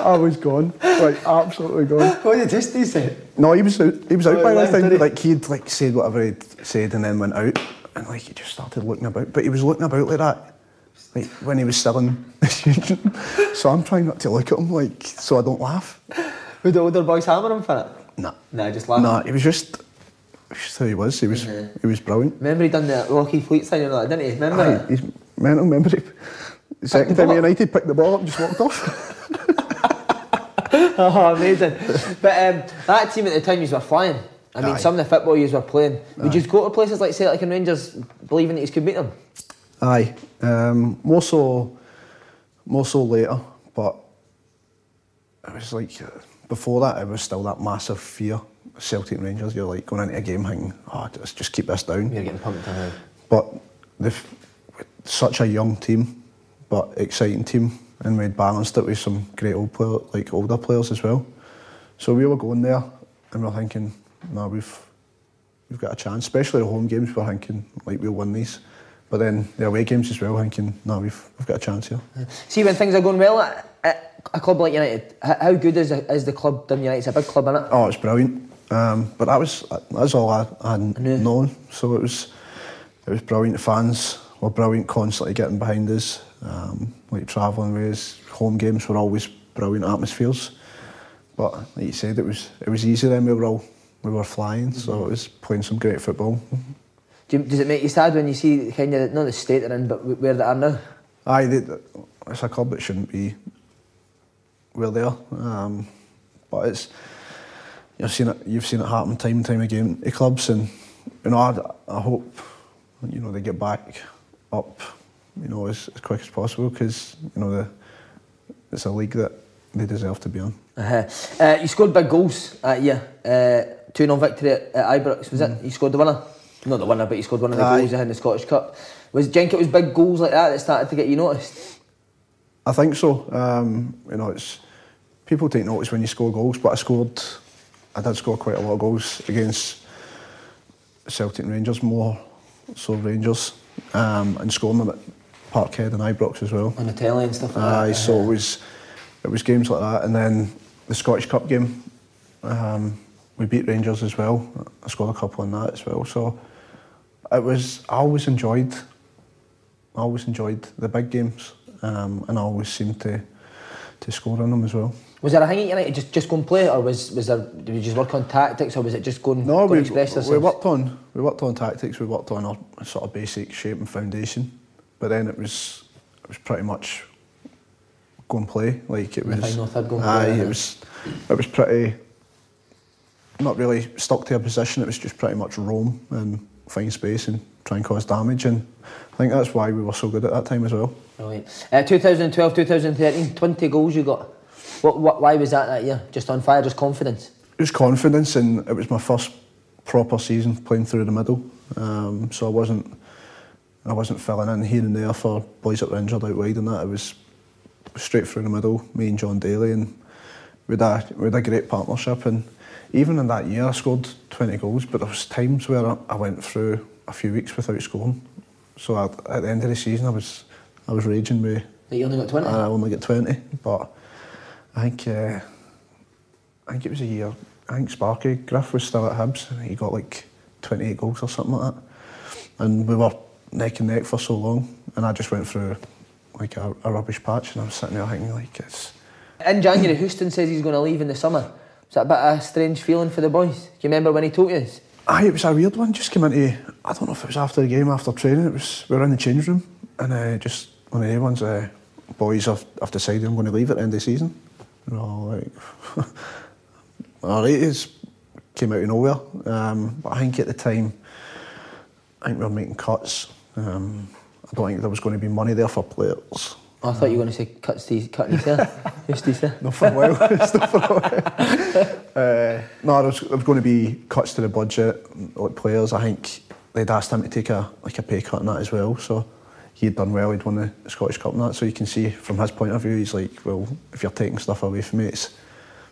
I was gone, like absolutely gone. What did Dusty say? No, he was out, he was out Oh, by that time. Like he'd like said whatever he'd said and then went out, and like he just started looking about. But he was looking about like that, like when he was still in. So I'm trying not to look at him, like so I don't laugh. Would the older boys hammer him for it? Nah, Nah, just laugh. nah. He was just, just who he was. He was, he was brilliant. Remember he done the Rocky Fleet sign and all that, didn't he? Remember Aye, he's mental. Oh, remember, he, the second time ball at up. United picked the ball up and just walked off. Oh, amazing. but um, that team at the time, you were flying. I mean, Aye. some of the football you were playing. Would you go to places like Celtic and Rangers believing that you could beat them? Aye, um, more so, more so later. But it was like uh, before that, it was still that massive fear. Celtic and Rangers, you're like going into a game thinking, oh, let's just keep this down. You're getting pumped ahead. But the such a young team, but exciting team, and we'd balanced it with some great old player, like older players as well. So we were going there, and we are thinking, no, we've we've got a chance. Especially the home games, we're thinking like we'll win these. But then the away games as well, thinking, no, we've we've got a chance here. See, when things are going well at, at a club like United, how good is, the- is the club Dun United? It's a big club, isn't it? Oh, it's brilliant. Um, but that was that's all I had known. So it was it was brilliant. The fans were brilliant, constantly getting behind us. Um, like travelling us, home games were always brilliant atmospheres. But like you said, it was it was easy then. We were all we were flying, so it was playing some great football. Do you, does it make you sad when you see kind of not the state they're in, but where they are now? Aye, they, it's a club that shouldn't be where they are. Um, but it's you've seen it. You've seen it happen time and time again to clubs, and you know I, I hope you know they get back up, you know as, as quick as possible because you know the, it's a league that they deserve to be on. Uh-huh. Uh, you scored big goals that year. Uh, 2 0 victory at, at Ibrox, was it? You scored the winner? Not the winner, but you scored one of the Aye. goals in the Scottish Cup. Was think it was big goals like that that started to get you noticed? I think so. Um, you know, it's people take notice when you score goals, but I scored. I did score quite a lot of goals against Celtic and Rangers, more so Rangers, um, and scoring them at Parkhead and Ibrox as well. On the telly and stuff like Aye, that. so it was it was games like that, and then the Scottish Cup game, um, we beat Rangers as well. I scored a couple in that as well. So it was. I always enjoyed. I always enjoyed the big games, um, and I always seemed to to score in them as well. Was there a thing at United just just go and play, or was was there did you just work on tactics, or was it just going, No, go and we, express we worked on we worked on tactics. We worked on our sort of basic shape and foundation, but then it was it was pretty much go and play. Like it was go aye, play, it was it was pretty not really stuck to a position. It was just pretty much roam and find space and try and cause damage. And I think that's why we were so good at that time as well. Brilliant. Uh, 2012, 2013, 20 goals you got. What, what, why was that that year? Just on fire, just confidence? It was confidence, and it was my first proper season playing through the middle. Um, so I wasn't, I wasn't filling in here and there for boys that were injured out wide and that. It was straight through the middle. Me and Jon Daly, and we had a, we had a great partnership. And even in that year, I scored 20 goals, but there was times where I, I went through a few weeks without scoring. So I, at the end of the season, I was, I was raging with. That you only got 20? I only got 20, but I think uh, I think it was a year. I think Sparky Griff was still at Hibs. and He got like 28 goals or something like that, and we were neck and neck for so long. And I just went through like a, a rubbish patch, and I was sitting there thinking like it's. In January, Houston says he's going to leave in the summer. Was that a bit of a strange feeling for the boys? Do you remember when he told you this? Aye, it was a weird one. Just came into. I don't know if it was after the game, after training. It was we were in the change room, and uh, just one of the ones. Uh, boys have, have decided I'm going to leave at the end of the season. And all like, all right, it came out of nowhere. Um, but I think at the time, I think we were making cuts. Um, I don't think there was going to be money there for players. Oh, I thought you were going to say cut Steve. Who's Steve? Not for a while. Not for a while. Uh, no, there was, there was going to be cuts to the budget. Like players, I think they'd asked him to take a like a pay cut and that as well. So he'd done well. He'd won the Scottish Cup and that. So you can see from his point of view, he's like, well, if you're taking stuff away from me, it's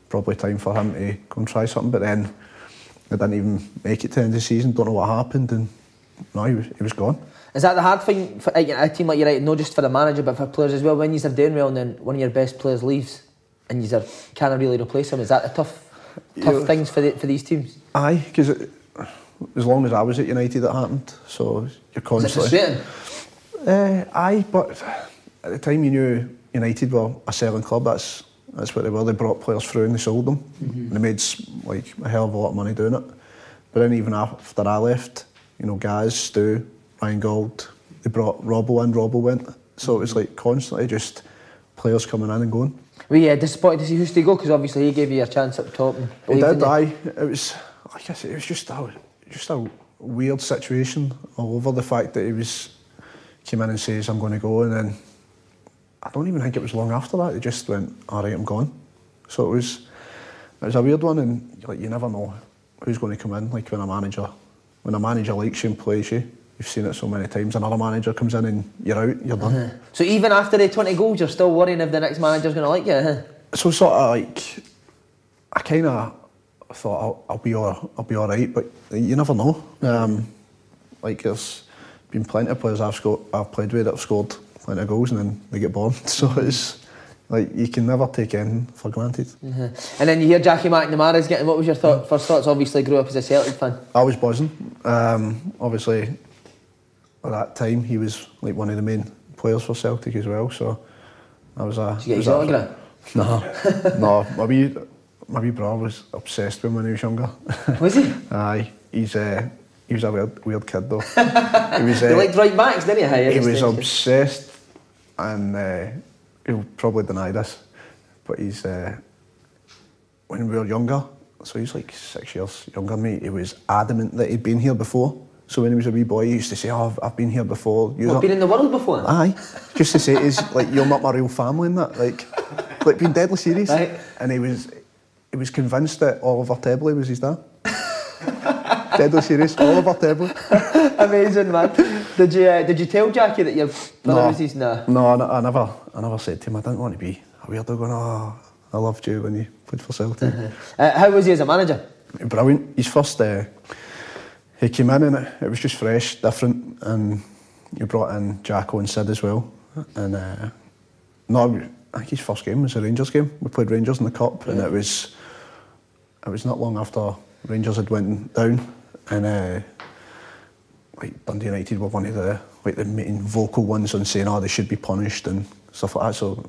probably time for him to go and try something. But then they didn't even make it to the end of the season. Don't know what happened, and no, he was, he was gone. Is that the hard thing for a team like United, not just for the manager but for players as well? When you're doing well and then one of your best players leaves and you can't really replace him, is that a tough, tough Yeah. things for the, for these teams? Aye, because as long as I was at United, it happened. So you're Is constantly. frustrating? Uh, aye, but at the time you knew United were a selling club. That's that's what they were. They brought players through and they sold them. And they made like a hell of a lot of money doing it. But then even after I left, you know, guys, Stu, Ryan Gauld, they brought Robbo in, Robbo went. So it was like constantly just players coming in and going. Were you uh, disappointed to see Houston go? Because obviously he gave you a chance up top. And He did, aye. It was, like I said, it was just a, just a weird situation all over the fact that he was came in and says I'm going to go, and then I don't even think it was long after that. He just went, all right, I'm gone. So it was, it was a weird one, and like you never know who's going to come in. Like when a manager, when a manager likes you and plays you, you've seen it so many times. Another manager comes in and you're out, you're done. So even after the 20 goals, you're still worrying if the next manager's going to like you, huh? so sort of like I kind of thought I'll, I'll be all I'll be all right, but you never know. Um, like there's been plenty of players I've scored, I've played with that have scored plenty of goals and then they get bombed. So it's like you can never take anything for granted. And then you hear Jackie McNamara's getting. What was your thought, first thoughts? Obviously, grew up as a Celtic fan. I was buzzing. Um, obviously, at that time he was like one of the main players for Celtic as well. So I was a. Did you get his autograph? No, no. My wee, my wee brother was obsessed with him when he was younger. Was he? Aye, he's uh, he was a weird, weird kid though. he was, He uh, liked right backs, didn't he? He was obsessed, and uh, he'll probably deny this, but he's uh, when we were younger. So he's like six years younger than me. He was adamant that he'd been here before. So when he was a wee boy, he used to say, "Oh, I've, I've been here before." You I've been in the world before. Aye, just to say, is like you're not my real family and that, like, like being deadly serious. Right. And he was, he was convinced that Olivier Tebily was his dad. deadly serious, Olivier Tebily. Amazing, man. Did you uh, did you tell Jackie that your brother was his? Nah. no, I, I never, I never said to him. I didn't want to be a weirdo going, "Oh, I loved you when you played for Celtic." Uh, how was he as a manager? Brilliant. His first, uh, he came in and it, it was just fresh, different, and you brought in Jacko and Sid as well. And uh, no, I think his first game was a Rangers game. We played Rangers in the cup, and it was it was not long after Rangers had went down, and uh, like Dundee United were one of the like the main vocal ones on saying, "Oh, they should be punished" and stuff like that. So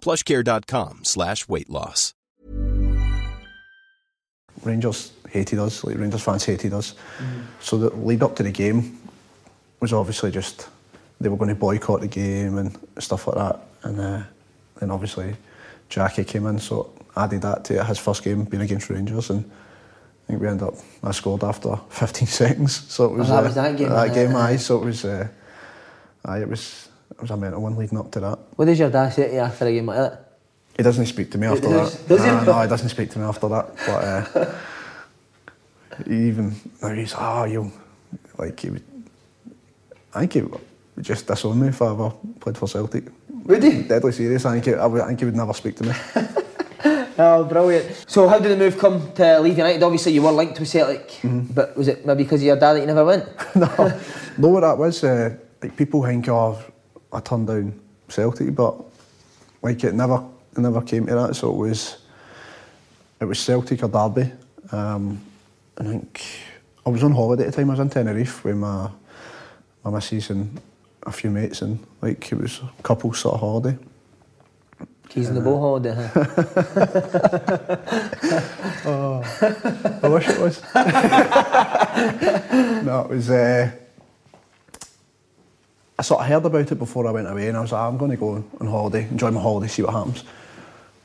plushcare.com slash weight loss. Rangers hated us, like Rangers fans hated us. So the lead up to the game was obviously just they were going to boycott the game and stuff like that. And uh, then obviously Jackie came in, so added that to his first game being against Rangers, and I think we ended up I scored after 15 seconds. So it was, Oh, that uh, was that game, That uh, game, aye. So it was, uh, aye, it was it was a mental one leading up to that. What does your dad say to you after a game like that? He doesn't speak to me after does- that. does he? No, he doesn't speak to me after that. But uh, even now he's ah you like he would. I think he would just disown me if I ever played for Celtic. Would he? Deadly serious. I think he, I, would, I think he would never speak to me. Oh, brilliant. So how did the move come to leave United? Obviously you were linked with Celtic, Mm-hmm. but was it maybe because of your dad that you never went? no, no, what that was. Uh, like people think, oh, I turned down Celtic, but like it never, it never came to that. So it was, it was Celtic or Derby. Um, I think I was on holiday at the time. I was in Tenerife with my my missus and a few mates, and like it was a couple sort of holiday. Keys in the bow holiday, huh? I wish it was. no, it was. Uh, I sort of heard about it before I went away, and I was like, I'm going to go on holiday, enjoy my holiday, see what happens.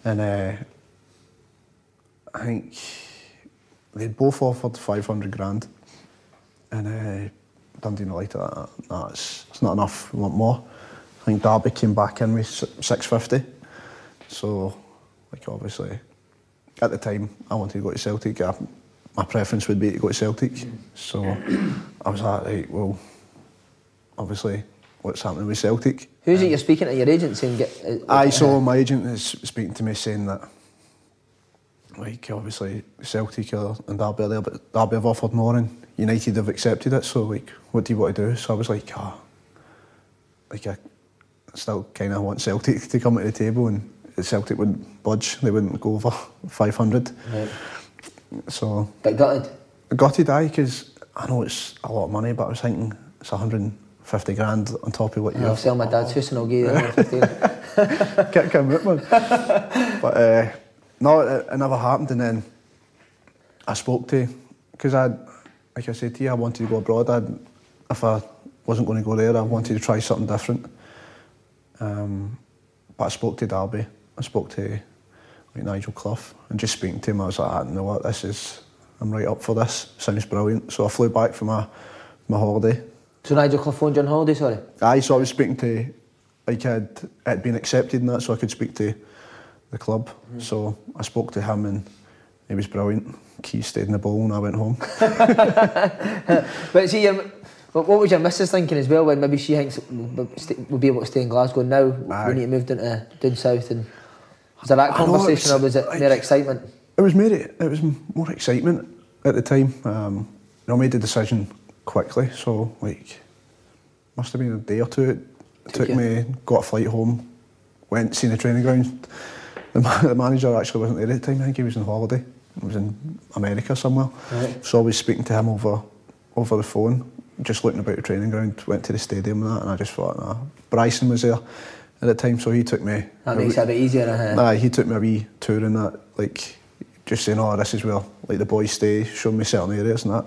And uh, I think they both offered 500 grand, and uh, Dundee United, nah, it's, it's not enough. We want more. I think Derby came back in with 650. So, like obviously, at the time, I wanted to go to Celtic. I, my preference would be to go to Celtic. So, I was like, right, well, obviously, what's happening with Celtic? Who's it you're speaking to your agent saying get? Uh, I saw my agent is speaking to me saying that, like, obviously Celtic are, and Derby are there, but Derby have offered more and United have accepted it. So, like, what do you want to do? So I was like, ah, like I still kind of want Celtic to come to the table, and Celtic wouldn't budge. They wouldn't go over 500. Right. So Bit gutted. I got it, aye, because I know it's a lot of money, but I was thinking it's 150 grand on top of what you have. I'll sell my dad's house and I'll give you the other 15. Kick him out, man. but uh, no, it, it never happened. And then I spoke to, because I, like I said to you, I wanted to go abroad. I'd, if I wasn't going to go there, I wanted to try something different. Um, but I spoke to Derby. I spoke to like, Nigel Clough, and just speaking to him, I was like, "Ah, you know what, this is, I'm right up for this. Sounds brilliant. So I flew back for my my holiday. So Nigel Clough phoned you on holiday, sorry? Aye, so I was speaking to, like I'd, it had been accepted and that, so I could speak to the club. So I spoke to him and he was brilliant. Key stayed in the ball and I went home. But see, your, what was your missus thinking as well when maybe she thinks we'll be able to stay in Glasgow now Aye. when you moved into down south and was there that I know, conversation or was it like- mere excitement? It was more, it was more excitement at the time. Um, you know, I made the decision quickly, so like, must have been a day or two. It Took took me, got a flight home, went seen the training ground. The, ma- the manager actually wasn't there at the time. I think he was on holiday. He was in America somewhere. Right. So I was speaking to him over over the phone, just looking about the training ground. Went to the stadium and that, and I just thought, nah. Bryson was there at the time, so he took me. That makes wee- it a bit easier. Uh, Aye, he took me a wee tour in that, like, just saying, oh, this is where, like, the boys stay, showing me certain areas and that.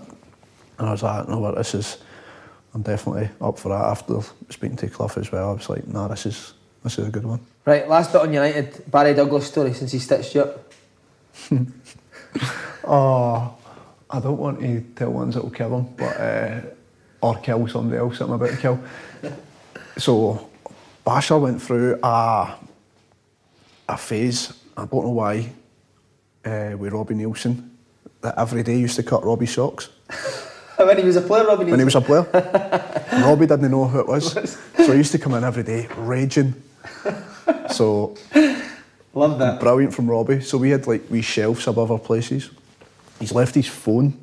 And I was like, no, what, this is, I'm definitely up for that. After speaking to Clough as well, I was like, nah, this is, this is a good one. right, last bit on United. Barry Douglas story since he stitched you up. Oh, I don't want to tell ones that will kill him, but, uh, or kill somebody else that I'm about to kill. So, Basha went through a, a phase, I don't know why, uh, with Robbie Neilson, that every day used to cut Robbie's socks. when he was a player, Robbie. when he was a player. Robbie didn't know who it was. So he used to come in every day raging. So Love that. brilliant from Robbie. So we had like wee shelves above our places. He's left his phone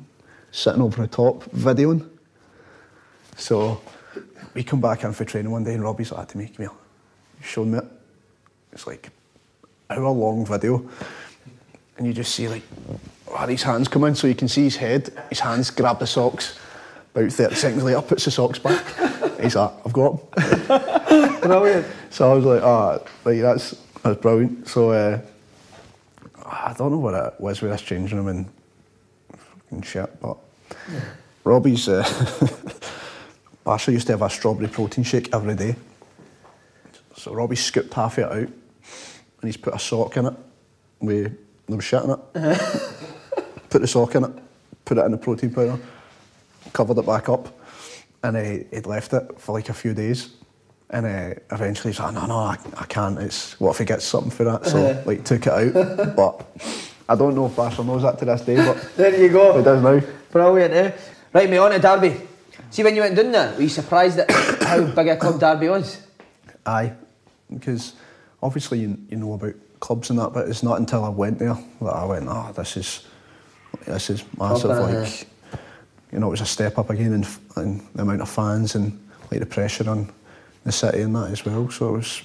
sitting over the top videoing. So we come back in for training one day and Robbie's like to make me, come here, show me it. It's like hour long video. And you just see like oh, these hands come in so you can see his head, his hands grab the socks. About 30 seconds later, puts the socks back. He's like, I've got them. Brilliant. So I was like, ah, like that's that's brilliant. So uh, I don't know what it was with this changing room, and fucking shit. But Robbie's uh, Basher used to have a strawberry protein shake every day. So Robbie scooped half of it out, and he's put a sock in it with there was shit in it. put the sock in it, put it in the protein powder, covered it back up, and uh, he'd left it for like a few days. And uh, eventually he's like, no, no, I, I can't. It's what if he gets something for that? So like took it out, but I don't know if Basher knows that to this day, but There you go. he does now. Brilliant, eh? Right, mate, on to Derby. See, when you went down there, were you surprised at how big a club Derby was? Aye, because obviously you, you know about clubs and that, but it's not until I went there that I went, oh, this is this is massive. Like, you know, it was a step up again in, the amount of fans and like the pressure on the city and that as well. So it was,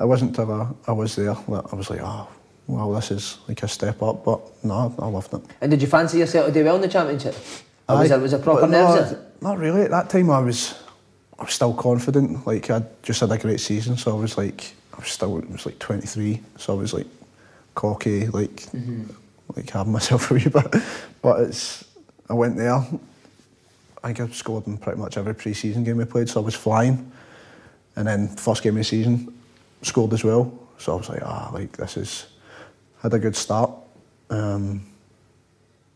it wasn't till I, I was there I was like, oh, wow, this is like a step up. But no, I loved it. And did you fancy yourself to do well in the championship? Or was Aye, it was a proper no. Not really. At that time, I was, I was still confident. Like I just had a great season, so I was like, I was still, I was like 23, so I was like cocky, like, Mm-hmm. Like having myself a wee bit. But it's, I went there. I think I scored in pretty much every pre-season game we played, so I was flying. And then first game of the season, scored as well. So I was like, ah, like this is, had a good start. Um,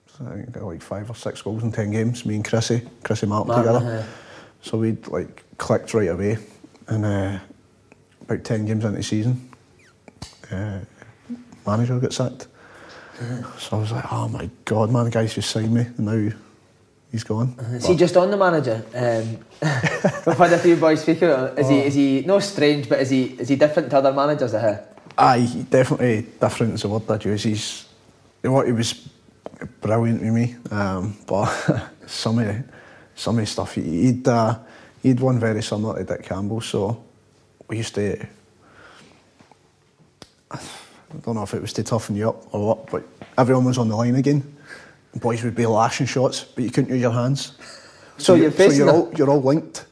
so I think I got like five or six goals in ten games. Me and Chrissy, Chrissy Martin Martin, together. So we'd like clicked right away, and uh, about ten games into the season, uh, manager got sacked. So I was like, oh my god, man, the guy's just signed me, and now he's gone. See, just on the manager, um, we've had a few boys speak about him. Is he, is he, no strange, but is he, is he different to other managers? Uh, Aye, definitely different is the word I'd use. He's, you know what, he was brilliant with me, um, but some of some of the stuff he- he'd uh, he'd one very similar to Dick Campbell. So we used to. I don't know if it was to toughen you up or what, but everyone was on the line again. And boys would be lashing shots, but you couldn't use your hands. So you- you're facing you're all you're all linked.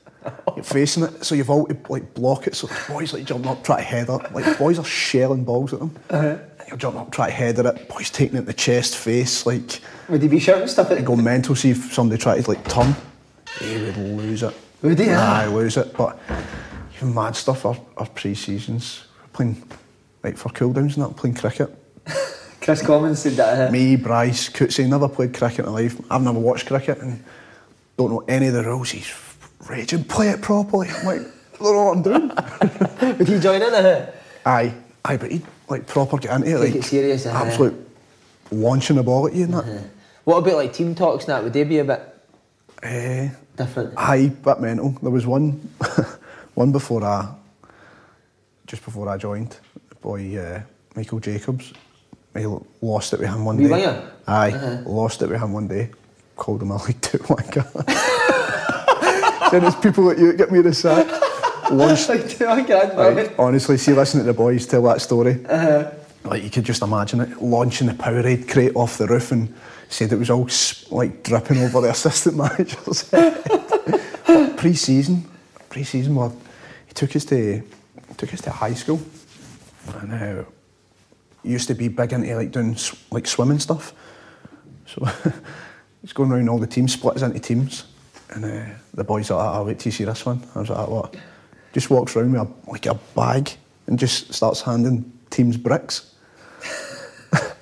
You're facing it, so you've all to like block it. So the boys like jumping up, try to head it. Like boys are shelling balls at them, and you're jumping up, trying to header it. Boys taking it in the chest, face, like would he be shouting stuff at it go mental. See if somebody tried to like turn, he would lose it. Would he? Aye, lose it. But even mad stuff. Our, our pre-seasons, we're playing like for cool downs and that, playing cricket. Kris Commons said that. Uh, Me, Bryce, Cootsy, never played cricket in my life. I've never watched cricket and don't know any of the rules. He's raging, play it properly. I'm like, I don't know what I'm doing. would he join in? Uh, aye, aye, but he'd like proper get into it. Take like, it serious, aye. Absolute launching the ball at you and that. what about like team talks and that? Would they be a bit Eh, different? aye, bit mental. There was one, one before I, just before I joined, boy uh, Michael Jacobs. He lost it with him one Wee day. winger? Aye, Uh-huh. lost it with him one day. Called him a League Two wanker. then there's people that you get me the sack. Launched, Like, two grand, Aye, right? honestly, see, listen to the boys tell that story. Uh-huh. Like you could just imagine it launching the Powerade crate off the roof and said it was all like dripping over the assistant manager's head. Pre-season, pre-season, well, he took us to he took us to high school, and uh, used to be big into like doing like swimming stuff. So he's going around all the teams, split us into teams, and uh, the boys are like, "I'll wait till you see this one." I was like, "What?" Just walks around with a, like a bag and just starts handing teams bricks. I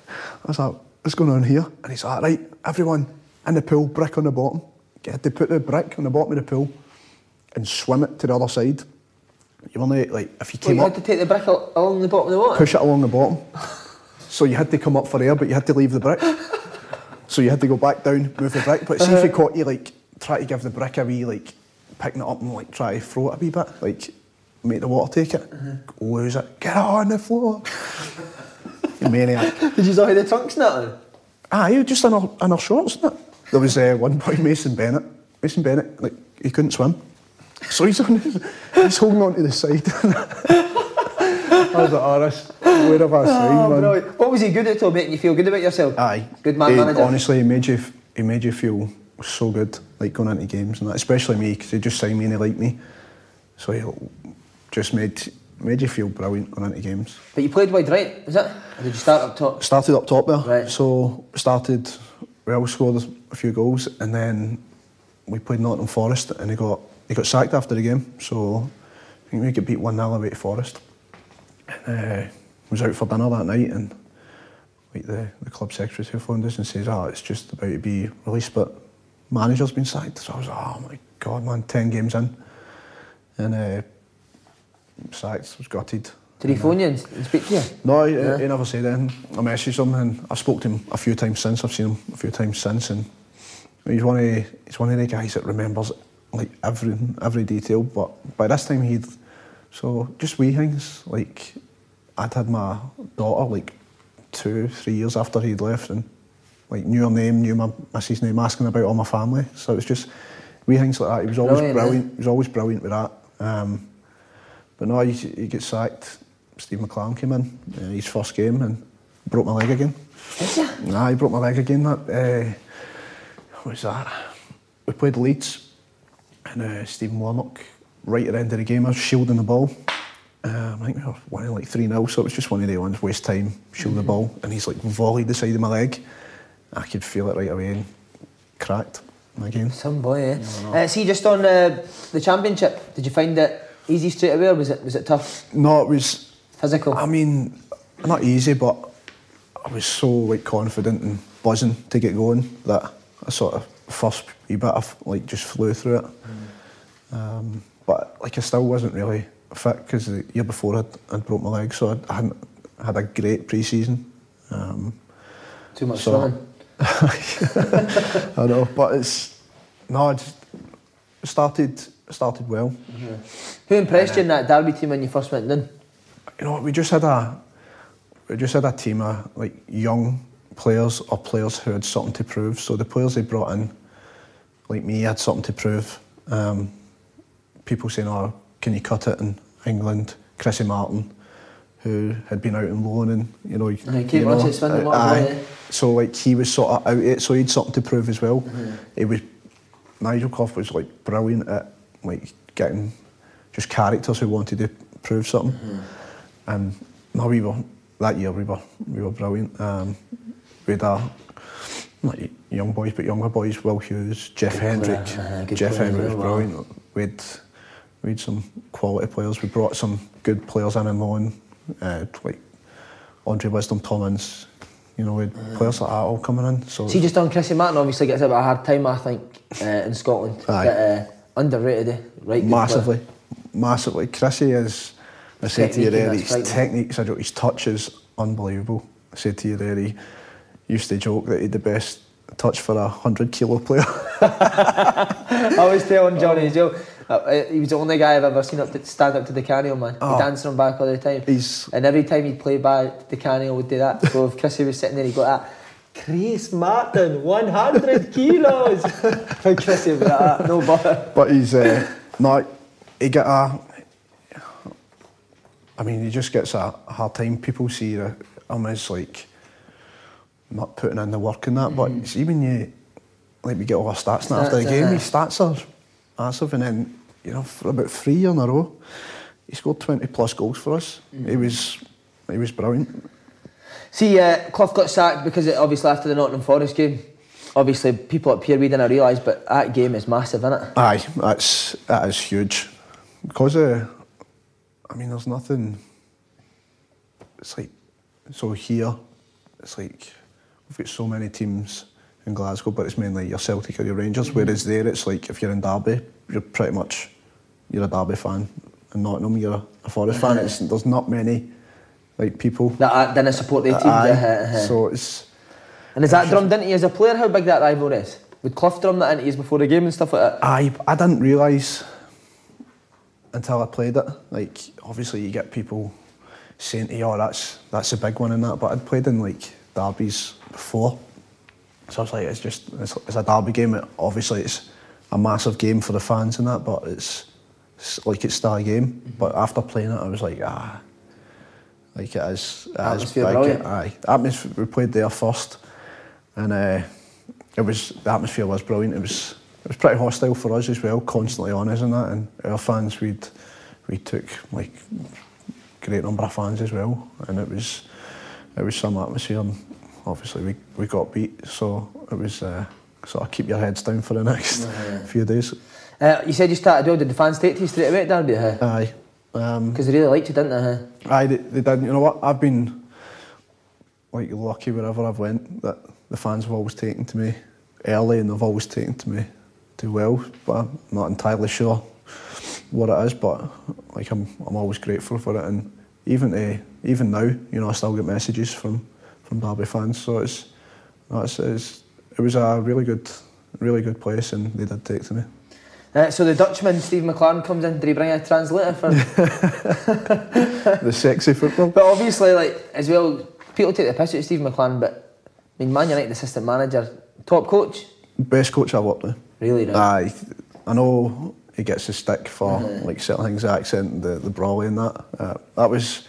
was like, what's going on here? And he's like, right, everyone in the pool, brick on the bottom. Get to put the brick on the bottom of the pool and swim it to the other side. You only, like, if you Well, came you up, had to take the brick along the bottom of the water. push it along the bottom. so you had to come up for air, but you had to leave the brick. so you had to go back down, move the brick. But see if he caught you, like, try to give the brick a wee, like, picking it up and, like, try to throw it a wee bit, like, make the water take it, lose it, get it on the floor. you maniac. Did you have the trunks on? Ah, you just in our, in our shorts, isn't it? There was uh, one boy, Mason Bennett. Mason Bennett, like, he couldn't swim. So he's, on his, he's holding on to the side. I was like, oh, this, where have I signed, Oh, man? brilliant. What was he good at though, making you feel good about yourself? Aye. Good man He- manager. Honestly, he made you, he made you feel so good, like going into games and that, especially me, because he just signed me and he liked me. So he just made, made you feel brilliant going into games. But you played wide right, is it? Or did you start up top? Started up top there. Right. So started we all scored a few goals, and then we played Nottingham Forest, and he got he got sacked after the game. So I think we got beat one 0 away to Forest. And, uh, was out for dinner that night, and like the, the club secretary who phoned us and says, "Oh, it's just about to be released, but manager's been sacked." So I was like, "Oh my god, man! Ten games in, and uh, sacked. Was gutted." Did he phone you and speak to you? No, he, Yeah. he never said anything. I messaged him and I spoke to him a few times since. I've seen him a few times since, and he's one of he's one of the guys that remembers like every every detail. But by this time he'd so just wee things like I'd had my daughter like two three years after he'd left, and like knew her name, knew my missus' name, asking about all my family. So it was just wee things like that. He was always Brilliant, brilliant. eh? He was always brilliant with that. Um, but no, he, he gets sacked. Steve McClaren came in, uh, his first game, and broke my leg again. Did you? Nah, he broke my leg again. That uh, what was that? We played Leeds, and uh, Stephen Warnock, right at the end of the game, I was shielding the ball. Um, I think we were winning like 3 0, so it was just one of the ones, waste time, shield the ball, and he's like volleyed the side of my leg. I could feel it right away and cracked again. Some boy, eh? Uh, see, just on uh, the championship, did you find it easy straight away, or was it was it tough, No, it was physical? I mean, not easy, but I was so like confident and buzzing to get going that I sort of first wee bit of like just flew through it. Um, but like I still wasn't really fit because the year before I'd, I'd broke my leg, so I hadn't had a great pre-season. Um, Too much so- swimming. I know, but it's no, I just started started well. Who impressed you in that Derby team when you first went in? you know, we just had a we just had a team of like young players or players who had something to prove. So the players they brought in, like me, had something to prove. Um, people saying, "Oh, can you cut it in England?" Chrissy Martin, who had been out on loan, and you know, Uh, Kate Blanchett spending a lot of aye. money, eh? So like he was sort of out it, so he had something to prove as well. Mm-hmm. He was Nigel Clough was like brilliant at like getting just characters who wanted to prove something. Mm-hmm. And no, we were that year we were we were brilliant. Um, we had our not young boys but younger boys, Will Hughes, Jeff Hendrick. player, uh, Jeff player as Hendrick was well, brilliant. We'd we had some quality players. We brought some good players in and loan, uh, like Andre Wisdom Tommins. You know, we had players like that all coming in. So See, just on Chrissy Martin, obviously gets a bit of a hard time, I think, uh, in Scotland. Aye. But, uh, underrated, eh? right? massively, massively. Chrissy is. I said to you there, his techniques, I don't- his touch is unbelievable. I said to you there, he used to joke that he had the best touch for a hundred kilo player. I always tell on Johnny as well. Uh, uh, he was the only guy I've ever seen up to stand up to Di Canio man. Oh. He danced on back all the time. He's- and every time he'd play back, Di Canio would do that. So if Chrissy was sitting there, he'd go that. Chris Martin, 100 kilos. and Chrissy would be like that, no bother. But he's uh, no, he get a. I mean, he just gets a hard time. People see him as like not putting in the work and that. But see when you like we get all our stats now after the game, uh-huh. his stats are massive. And then you know for about three years in a row, he scored twenty plus goals for us. He was he was brilliant. See, uh, Clough got sacked because it, obviously after the Nottingham Forest game, obviously people up here we didn't realise, but that game is massive, isn't it? Aye, that's that is huge. Because uh, I mean, there's nothing. It's like so here. It's like we've got so many teams in Glasgow, but it's mainly your Celtic or your Rangers. Whereas there, it's like if you're in Derby, you're pretty much you're a Derby fan. In Nottingham, you're a, Forest fan. It's, there's not many like people. That uh, didn't support their team. Aye, uh, uh, so it's. and is that drummed into you as a player? How big that rivalry is? Would Clough drum that into you before the game and stuff like that? I I didn't realise until I played it. Like obviously you get people saying to you, oh that's that's a big one and that, but I'd played in like derbies before. So I was like, it's just it's, it's a derby game. It, obviously it's a massive game for the fans and that, but it's, it's like it's a game. But after playing it I was like, ah like it is, it is Atmosphere big. brilliant. Aye. Atmosphere we played there first and uh, it was the atmosphere was brilliant. It was it was pretty hostile for us as well, constantly on us and that. And our fans, we'd we took like great number of fans as well, and it was it was some atmosphere. And obviously we, we got beat, so it was uh, sort of keep your heads down for the next few days. Uh, you said you started well. Did the fans take to you straight away at Derby? Huh? Aye. Um, Because they really liked you, didn't they? Huh? Aye, they, they did. You know what? I've been like lucky wherever I've went that the fans have always taken to me early and they've always taken to me too well. But I'm not entirely sure what it is. But like I'm, I'm always grateful for it. And even to, even now, you know, I still get messages from from Derby fans. So it's, it's, it's it was a really good, really good place, and they did take to me. Uh, so the Dutchman, Steve McClaren, comes in. Did he bring a translator for? The sexy football. but obviously, like as well, people take the piss out of Steve McClaren. But I mean, Man United assistant manager, top coach, Best coach I've worked with. really. Right? Aye, I know he gets his stick for like certain things, accent, the the brawly and that. Uh, that was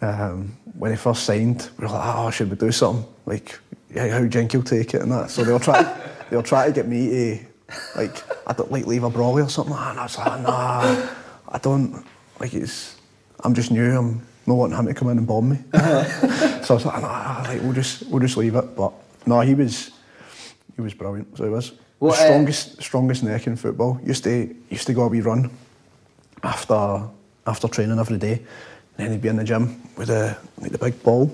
um, when he first signed. We were like, oh, should we do something like yeah, how will take it and that. So they'll try, they'll try to get me to like I don't like leave a brawly or something. And I was like, nah, I don't like it's. I'm just new. I'm not wanting him to come in and bomb me. so I was like, nah, like we'll just we'll just leave it. But no, he was he was brilliant. So he was. What, the uh, strongest strongest neck in football. Used to used to go a wee run after after training every day. And then he'd be in the gym with a like the big ball,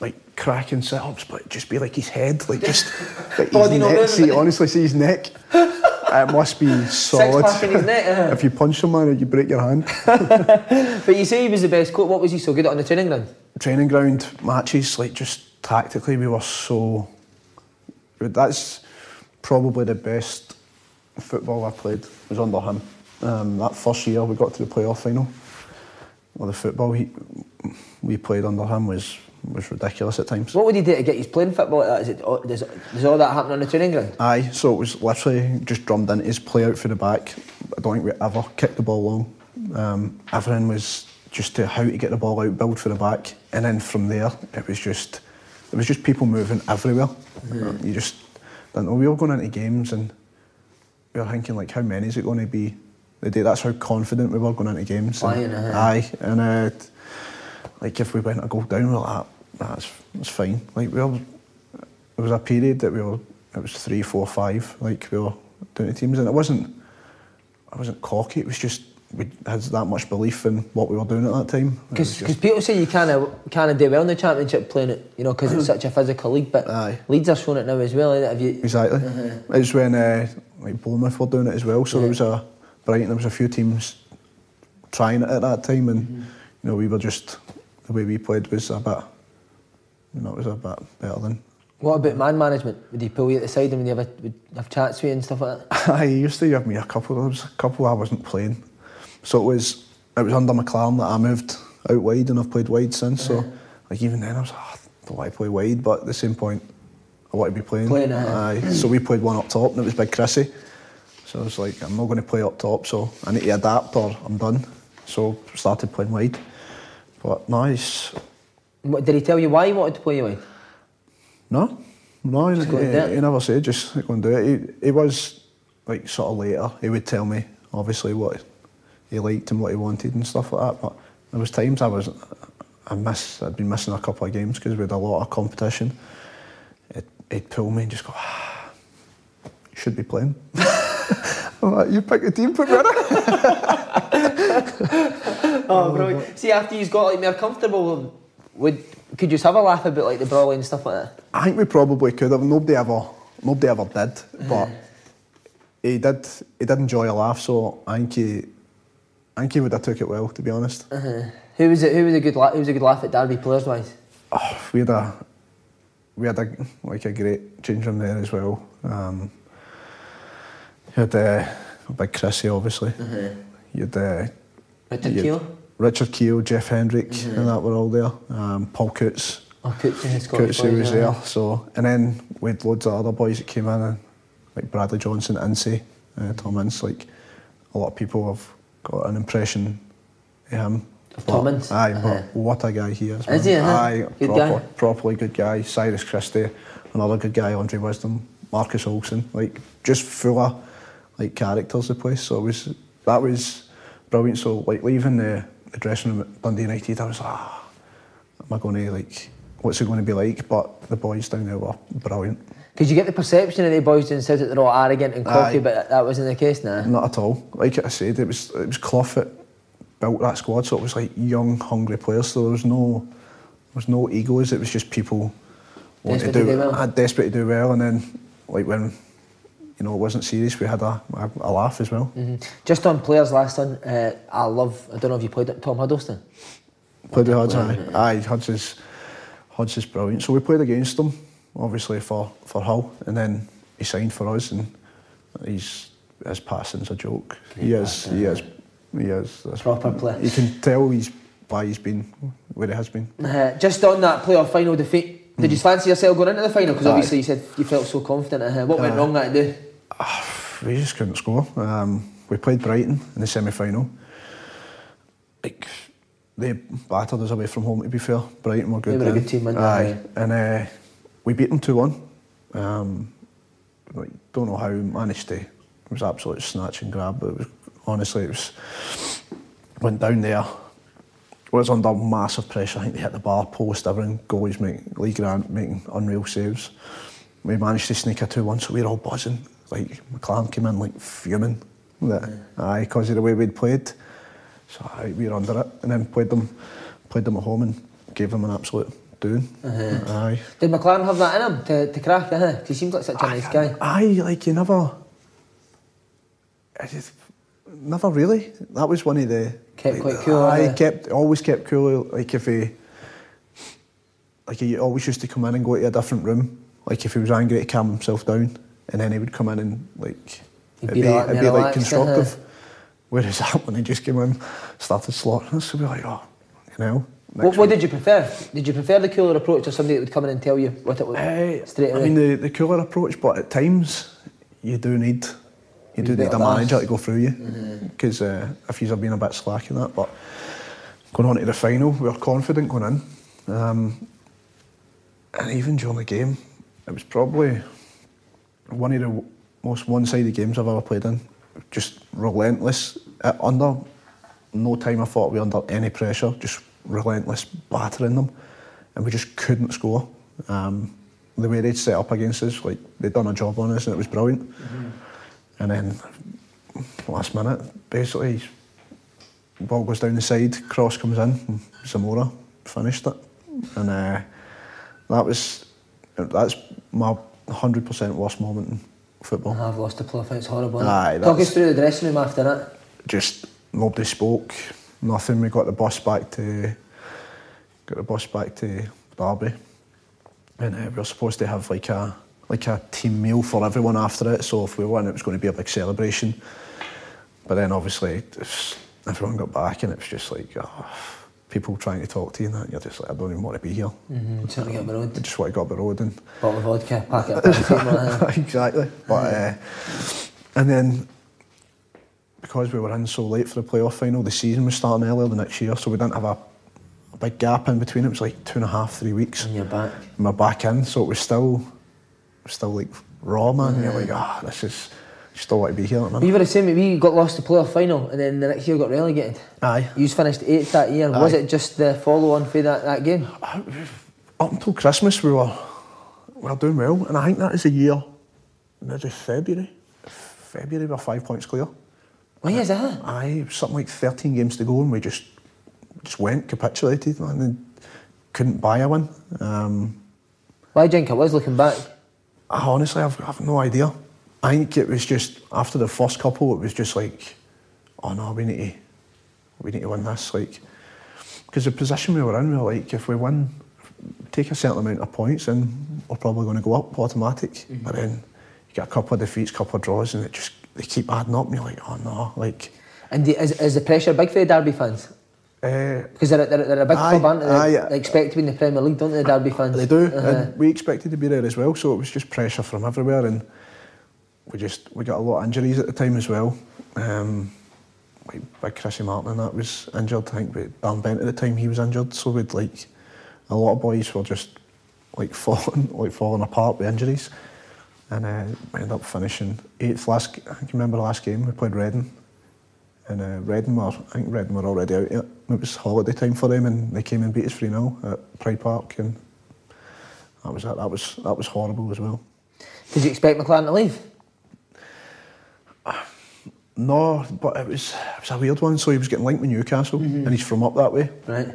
like cracking sit ups, but just be like his head, like just like his Body not neck. See, honestly, see his neck. It must be solid. pack in his neck, uh. if you punch someone, you break your hand. But you say he was the best coach. What was he so good at on the training ground? training ground matches, like just tactically, we were so. That's probably the best football I played was under him. Um, that first year we got to the playoff final. Well, the football he, we played under him was was ridiculous at times. What would he do to get his playing football like that? Is it, oh, does, does all that happen on the training ground? Aye, so it was literally just drummed into his play out for the back. I don't think we ever kicked the ball long. Um, everything was just to how to get the ball out, build for the back, and then from there it was just it was just people moving everywhere. You just didn't know. We were going into games and we were thinking like, how many is it going to be? The day that's how confident we were going into games. Aye, And- uh, aye, and uh, like if we went a goal down, we were like, that's that's fine. Like we were there was a period that we were it was three, four, five, like we were doing the teams and it wasn't I wasn't cocky, it was just we had that much belief in what we were doing at that time. It Because people say you kind of kind of do well in the championship playing it, you know, because it's such a physical league. But Aye. Leeds are showing it now as well. It? Have you? Exactly. It's when uh, like Bournemouth were doing it as well. So there was a Brighton, there was a few teams trying it at that time, and mm-hmm. you know we were just the way we played was a bit, you know, it was a bit better than. What about man management? Would he pull you at the side and would he have, a, would have chats with you and stuff like that? he used to have me a couple. There was a couple I wasn't playing, so it was it was under McClaren that I moved out wide, and I've played wide since. So uh-huh. like even then I was, oh, I don't want to play wide, but at the same point, I want to be playing. Playing, uh-huh. Aye. So we played one up top, and it was Big Chrissy. So I was like, I'm not going to play up top, so I need to adapt or I'm done. So started playing wide. But nice. What, did he tell you why he wanted to play you wide? No, no, he, go and do it. he never said just go and do it. He, he was like sort of later. He would tell me obviously what he liked and what he wanted and stuff like that. But there was times I was I miss I'd been missing a couple of games because we had a lot of competition. It, he'd pull me and just go, ah, should be playing. I'm like, you pick a team, put me in it. Oh, brilliant. See, after he's got like more comfortable, would could you just have a laugh about like the brawling and stuff like that? I think we probably could have. Nobody ever, nobody ever did, but he did. He did enjoy a laugh, so I think he, I think he would have took it well, to be honest. Who was it? Who was a good laugh? Who was a good laugh at Derby players wise? Oh, we had a, we had a like a great change room there as well. Um, you had uh, Big Chrissy, obviously. You had uh, Richard Keogh? Richard Keogh, Jeff Hendrick, and that were all there. Um, Paul Coutts. Oh, Coutts and his Scottish Courtesy boys, was there. So, and then we had loads of other boys that came in, and like Bradley Johnson, Ince, uh, Tom Ince. Like a lot of people have got an impression of him. Of Tom Ince? Aye, Uh-huh. but what a guy he is. Is man. he, uh-huh? Aye, Good proper, guy? properly good guy. Cyrus Christie, another good guy. Andre Wisdom, Marcus Olsson. Like just full of like characters. The place. So it was that was brilliant. So like leaving the, the dressing room at Dundee United, I was like. Ah, am I going to like what's it going to be like. But the boys down there were brilliant. Did you get the perception of the boys down south that they're all arrogant and cocky, Aye. but that wasn't the case now? Not at all. Like I said, it was it was Clough that built that squad, so it was like young, hungry players. So there was no there was no egos. It was just people wanting Desperate to do well. uh, desperate to do well, and then like when you know it wasn't serious, we had a, a, a laugh as well. Just on players last one, uh, I love, I don't know if you played it, Tom Huddlestone. Played with Well, aye. Aye, Hudds is brilliant. So we played against him, obviously, for, for Hull, and then he signed for us, and he's, his passing's a joke. he is, he is, he is. That's- Proper play. You can tell he's why he's been where he has been. Uh, just on that playoff final defeat, did you fancy yourself going into the final? Because obviously you said you felt so confident. Uh, what went wrong that day? We just couldn't score. Um, we played Brighton in the semi-final. Like, they battered us away from home, to be fair. Brighton were good They were a good team, weren't they? Aye. And uh, we beat them 2-1. Um, like, don't know how we managed to... It was absolute snatch and grab, but it was, honestly, it was... Went down there, was under massive pressure. I think they hit the bar post, everything. Goalies making, Lee Grant making unreal saves. We managed to sneak a 2-1, so we were all buzzing. Like, McClaren came in like fuming. That, Aye, because of the way we'd played. So aye, we were under it. And then played them, played them at home and gave them an absolute doing. Aye. Did McClaren have that in him to, to crack? Uh-huh. he seems like such a nice guy. Aye, like you never... I just, never really. That was one of the... Kept like, quite cool, Aye, uh-huh. kept, always kept cool. Like if he... Like he always used to come in and go to a different room. Like if he was angry to calm himself down. And then he would come in and like... He'd it'd be be, rela- it'd be like constructive. Whereas that when he just came in, started slaughtering us, so we were like, oh, you know... What, what did you prefer? Did you prefer the cooler approach or somebody that would come in and tell you what it was Eh, straight away? I mean, the, the cooler approach, but at times you do need you do Need a manager to go through you because uh, if you've been a bit slack in that. But going on to the final, we were confident going in, um, and even during the game, it was probably one of the most one-sided games I've ever played in. Just relentless. Uh, under no time I thought we were under any pressure. Just relentless battering them, and we just couldn't score. Um, the way they'd set up against us, like they'd done a job on us, and it was brilliant. And then last minute, basically, ball goes down the side, cross comes in, and Zamora finished it, and uh, that was that's my hundred percent worst moment in football. I've lost the playoff. It's horrible. Aye, Talk us through the dressing room after that. just nobody spoke, nothing. We got the bus back to got the bus back to Derby, and uh, we were supposed to have like a like a team meal for everyone after it. So if we won, it was going to be a big celebration. But then obviously everyone got back, and it was just like oh, people trying to talk to you, and that you're just like I don't even want to be here. Mm-hmm. Something up the I road. just want to go up the road and Bottle of vodka, packet of exactly. But uh, and then because we were in so late for the playoff final, the season was starting earlier the next year, so we didn't have a, a big gap in between. It was like two and a half, three weeks. And you're back. And we're back in, so it was still, still like raw, man. And you're like, ah, this is. Still want to be here. at the We were the same. We got lost to the playoff final, and then the next year got relegated. Aye. You finished eighth that year. Was it just the follow-on for that, that game? Up until Christmas, we were we were doing well, and I think that is a year. Maybe February. February, we were five points clear. Why is that? Aye, something like 13 games to go and we just just went, capitulated, man, and couldn't buy a win. Um, Why do you think it was looking back? I honestly, I've, I've no idea. I think it was just, after the first couple, it was just like, oh no, we need to, we need to win this. Like, because the position we were in, we were like, if we win, take a certain amount of points, then we're probably going to go up automatic. But then you get a couple of defeats, couple of draws, and it just, they keep adding up, and you're like, oh no, like, And the, is, is the pressure big for the Derby fans? uh, Because they're, they're, they're a big Aye, club, aren't they? aye. They expect to be in the Premier League, don't they, the Derby fans? They do, Uh-huh. and we expected to be there as well. So it was just pressure from everywhere, and we just we got a lot of injuries at the time as well. Um, like Chrissy Martin and that was injured. I think but Dan Bent at the time he was injured. So we'd like a lot of boys were just like falling like falling apart with injuries, and uh, we ended up finishing eighth last. I can remember the last game we played Reading. And uh, Reading were, I think Reading were already out yet. It was holiday time for them and they came and beat us 3 0 at Pride Park and that was it. That was that was horrible as well. Did you expect McClaren to leave? No, but it was it was a weird one. So he was getting linked with Newcastle, mm-hmm. and he's from up that way. Right.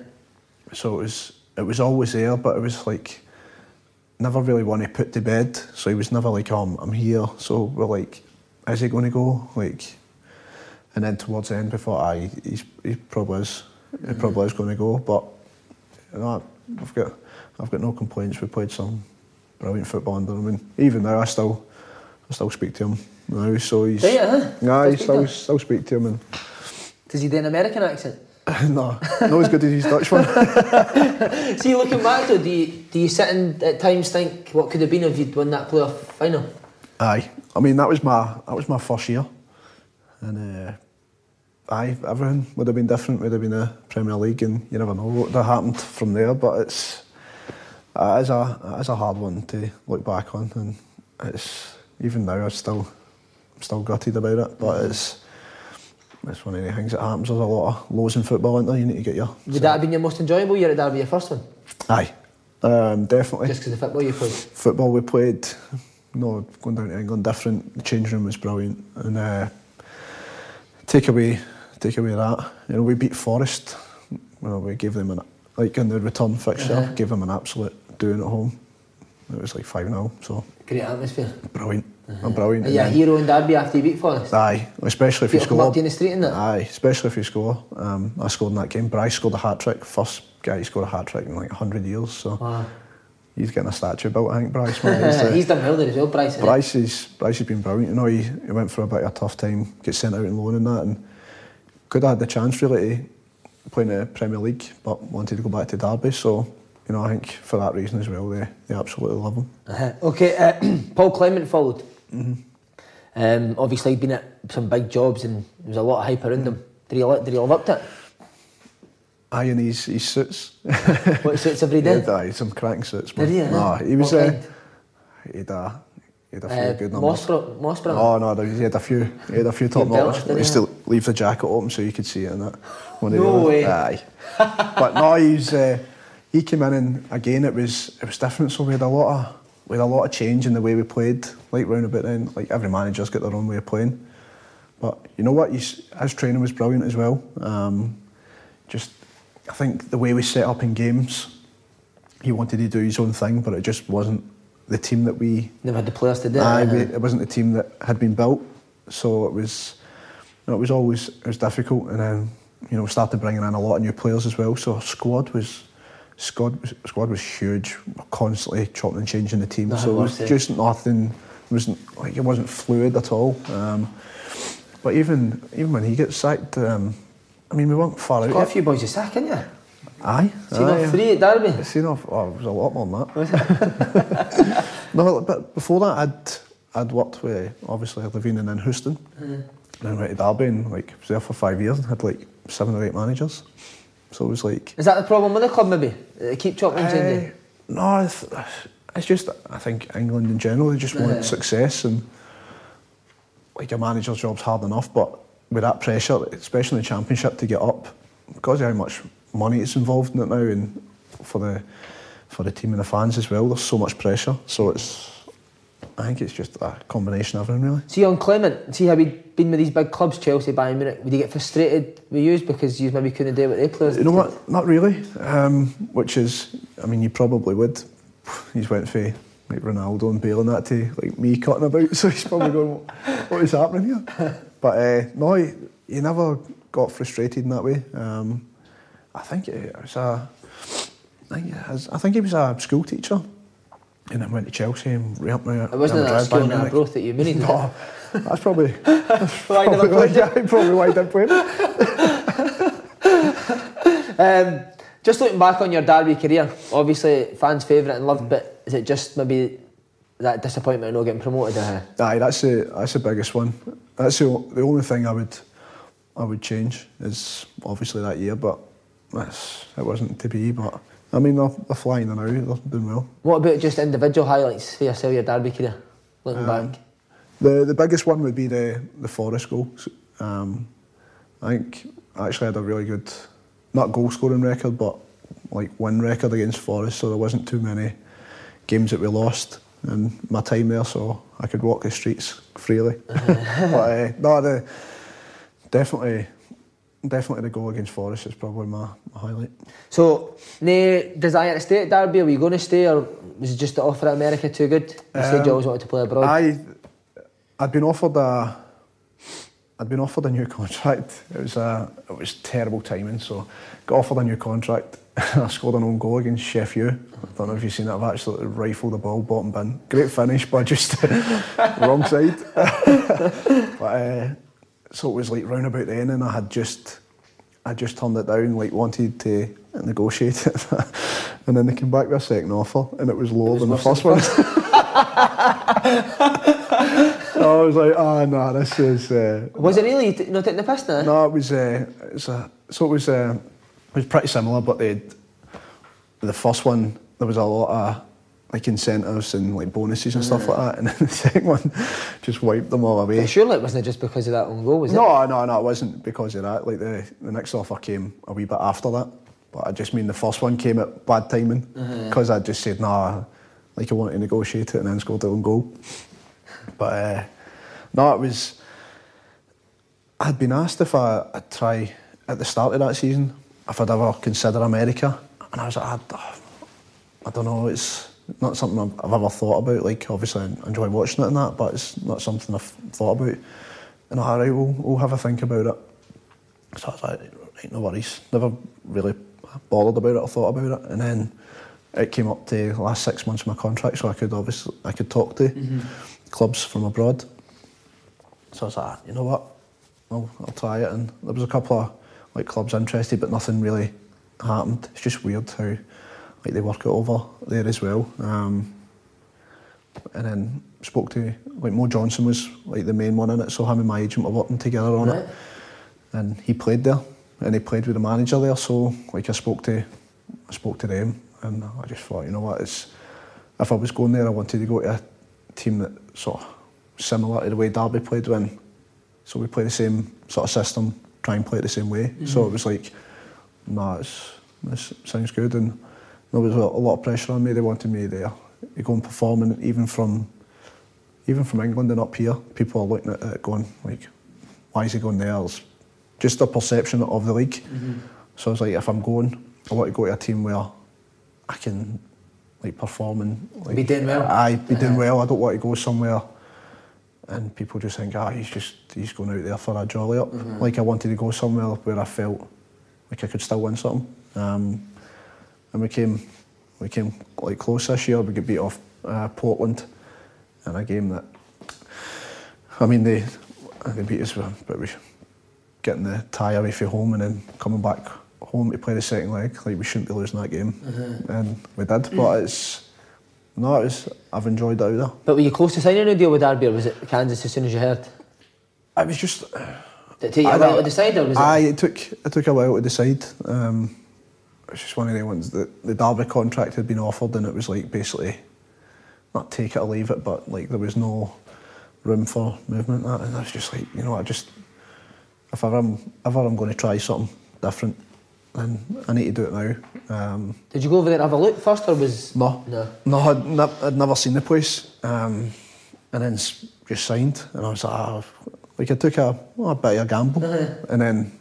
So it was it was always there, but it was like never really one to put to bed. So he was never like, oh, I'm, I'm here. So we're like, is he going to go? Like, and then towards the end, we thought, aye, he's he probably is, he mm-hmm. probably is going to go. But you know, I've got I've got no complaints. We played some brilliant football under him, and even now I still I still speak to him now. So he's you, huh? Nah, Still speak to still speak to him, and Does he do an American accent? no, not as good as his Dutch one. See, looking back though, do you, do you sit and at times think what could have been if you'd won that playoff final? Aye, I mean that was my that was my first year, and uh, aye, everything would have been different. Would have been the Premier League, and you never know what would have happened from there. But it's it is a it is a hard one to look back on, and it's even now I still still gutted about it. But it's it's one of the things that happens. There's a lot of lows in football, isn't there? You need to get your Would that have been your most enjoyable year at Derby, your first one? aye, um, definitely. Just because of football you played? football we played, no, going down to England, different. The change room was brilliant, and uh, take away, take away that. You know, we beat Forest. Well, we gave them an like in the return fixture, Uh-huh. gave them an absolute doing at home. It was like five 0 so Great atmosphere. brilliant, and brilliant. Are you a And hero in Derby after you beat Forest? Aye, especially if you People come score. up you in the street and that? Aye, especially if you score. Um, I scored in that game. Bryce scored a hat trick. First guy to score a hat trick in like hundred years. So Wow. he's getting a statue built. I think Bryce. man. He's, uh, He's done well there as well, Bryce. innit? Bryce is Bryce has been brilliant. You know, he, he went for a bit of a tough time, get sent out on loan and that, and could have had the chance really to play in the Premier League, but wanted to go back to Derby. So, you know, I think for that reason as well, they, they absolutely love him. Uh-huh. Okay, uh, Paul Clement followed. Mm-hmm. Um, obviously, he'd been at some big jobs and there was a lot of hype around him. Did he, did he live up to it? Aye, and his, his suits. What suits every He had, aye, some cracking suits. Man. Did he? uh? Nah, he was. Uh, kind? he had a, he had a few Uh, good numbers. Mossbro- Mossbro? Oh no, he had a few. He had a few top notch. didn't We used he? to leave the jacket open so you could see it in it. When No way. Aye. but no, he's uh, he came in and again it was it was different. So we had a lot of we had a lot of change in the way we played. Like round about then, like every manager's got their own way of playing. But you know what? His training was brilliant as well. Um, just I think the way we set up in games, he wanted to do his own thing, but it just wasn't the team that we Never had the players to do it. Uh-huh. we, it wasn't the team that had been built, so it was. You know, it was always it was difficult, and then you know we started bringing in a lot of new players as well. So our squad was squad was, squad was huge, constantly chopping and changing the team. That so it was it. just nothing. It wasn't like it wasn't fluid at all. Um, but even even when he gets sacked, um, I mean we weren't far out. Got a few boys to sack, haven't you? Aye, Seen aye, off three at Derby. Seen off. Oh, it was a lot more than that. no, but before that, I'd I'd worked with obviously Levein and in Houston, Mm-hmm. then went to Derby and like was there for five years and had like seven or eight managers. So it was like. Is that the problem with the club, maybe? They keep chopping and Eh, changing. no, it's, it's just I think England in general they just want success and like a manager's job's hard enough, but with that pressure, especially in the championship, to get up because of how much money is involved in it now, and for the for the team and the fans as well, there's so much pressure. So it's I think it's just a combination of everything really. See on Clement, see how he'd been with these big clubs, Chelsea, Bayern Munich, would he get frustrated with you because you maybe couldn't do what they players You know did? what? Not really. Um, which is, I mean, you probably would. He's went for like Ronaldo and Bale and that to like me cutting about, so he's probably going, "What- "What is happening here?" But uh, no, he, he never got frustrated in that way. Um, I think it was a, I think, it I think he was a school teacher, and then went to Chelsea and helped me. It wasn't that skill in growth that you married, No, that's probably. That's Why probably why, probably why I didn't play. Um, just looking back on your Derby career, obviously fans' favourite and loved, but is it just maybe that disappointment of not getting promoted? Uh, Aye, that's the that's the biggest one. That's the, the only thing I would I would change is obviously that year, but that's it wasn't to be. But I mean, they're, they're flying now. They're doing well. what about just individual highlights for yourself, your Derby career? Looking Um, back, The the biggest one would be the the Forest goal. Um, I think I actually had a really good, not goal scoring record, but like win record against Forest. So there wasn't too many games that we lost in my time there, so I could walk the streets freely. but uh, no, the, definitely, definitely the goal against Forest is probably my, my highlight. So, no desire to stay at Derby? Were you going to stay, or was it just the offer at America too good? You said you Um, always wanted to play abroad. I, I'd been offered a, I'd been offered a new contract. It was a, it was terrible timing. So, got offered a new contract. I scored an own goal against Chef U. I don't know if you've seen that. I've absolutely rifled the ball, bottom bin. Great finish, but just wrong side. but uh, so it was like round about then, and I had just, I just turned it down. Like wanted to negotiate it, and then they came back with a second offer, and it was lower than the first one. so I was like, ah, no, this is. Uh, was it really not taking the piss now? no, it was. Uh, it was a, so it was. Uh, it was pretty similar, but they, the first one there was a lot of like incentives and like bonuses and stuff like that, and then the second one just wiped them all away. But surely it wasn't just because of that own goal, was it? No, no, no, it wasn't because of that. Like the, the next offer came a wee bit after that. But I just mean the first one came at bad timing because I just said, nah, like I wanted to negotiate it and then scored the own goal. But uh, no, it was. I'd been asked if I, I'd try at the start of that season if I'd ever consider America, and I was like, I, I don't know, it's not something I've, I've ever thought about. Like, obviously, I enjoy watching it and that, but it's not something I've thought about. And all right, we'll, we'll have a think about it. So I was like, right, no worries. Never really bothered about it or thought about it. And then it came up to the last six months of my contract, so I could obviously I could talk to mm-hmm. clubs from abroad. So I was like, you know what, I'll, I'll try it. And there was a couple of like clubs interested, but nothing really happened. It's just weird how like they work it over there as well. Um, and then spoke to like Mo Johnston was like the main one in it, so him and my agent were working together on Right. it, and he played there, and he played with the manager there. So like I spoke to, I spoke to them, and I just thought, you know what, it's if I was going there, I wanted to go to a team that sort of similar to the way Derby played when, so we play the same sort of system, try and play it the same way. So it was like, nah, it's, this sounds good, and there was a, lot of pressure on me. They wanted me there to go and perform, and even from even from England and up here, people are looking at it going like, why is he going there? It's just a perception of the league. So I was like, if I'm going, I want to go to a team where I can like perform and like, Be doing well. I be doing well. I don't want to go somewhere and people just think, ah, he's just he's going out there for a jolly up. Like I wanted to go somewhere where I felt like I could still win something. Um, and we came we came like close this year. We got beat off uh, Portland in a game that I mean they they beat us, but we getting the tie away from home and then coming back home to play the second leg. Like we shouldn't be losing that game, and we did. But it's no, it's I've enjoyed it out there. But were you close to signing a deal with Derby, or was it Kansas as soon as you heard? I was just. Did it take you a while to decide, or was it? Aye, it took it took a while to decide. Um, it's just one of the ones that the Derby contract had been offered, and it was like basically not take it or leave it, but like there was no room for movement. That and I was just like, you know, I just if ever I'm ever I'm going to try something different, then I need to do it now. Um, Did you go over there and have a look first, or was no, No. no, I'd, ne- I'd never seen the place, um, and then just signed, and I was like, ah, like I took a, well, a bit of a gamble, and then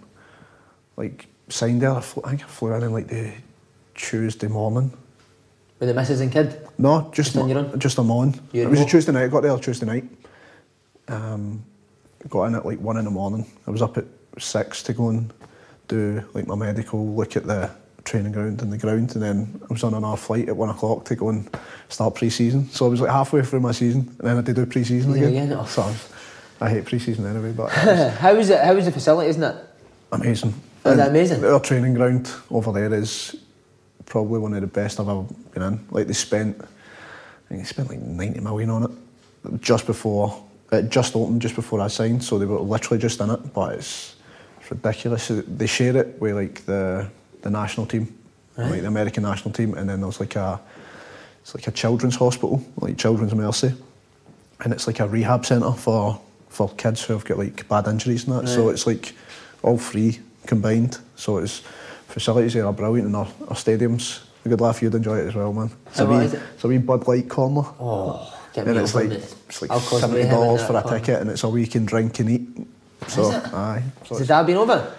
like signed there. I, flew, I think I flew in on like the Tuesday morning. with the missus and kid? No, just Just on your own? just I'm on. It was a? Tuesday night. I got there Tuesday night. Um, got in at like one in the morning. I was up at six to go and do like my medical, look at the training ground and the ground, and then I was on another flight at one o'clock to go and start pre-season. So I was like halfway through my season, and then I did do pre-season Yeah, again. again, oh. So I hate pre-season anyway, but was how is it? How is the facility? Isn't it? amazing. Is that amazing? Our training ground over there is probably one of the best I've ever been in. Like they spent, I think they spent like 90 million on it just before, it just opened just before I signed, so they were literally just in it, but it's, it's ridiculous. They share it with like the, the national team, like the American national team, and then there's like a, it's like a children's hospital, like Children's Mercy, and it's like a rehab centre for, for kids who have got like bad injuries and that, so it's like all three combined, so it's facilities there are brilliant and our, our stadium's a good laugh. You'd enjoy it as well, man. It's a How much wee, it? it's a wee Bud Light corner. Oh, get and me it's like this. it's like seventy dollars for a corner. ticket, and it's all we can drink and eat. So aye. So Has Dad been over?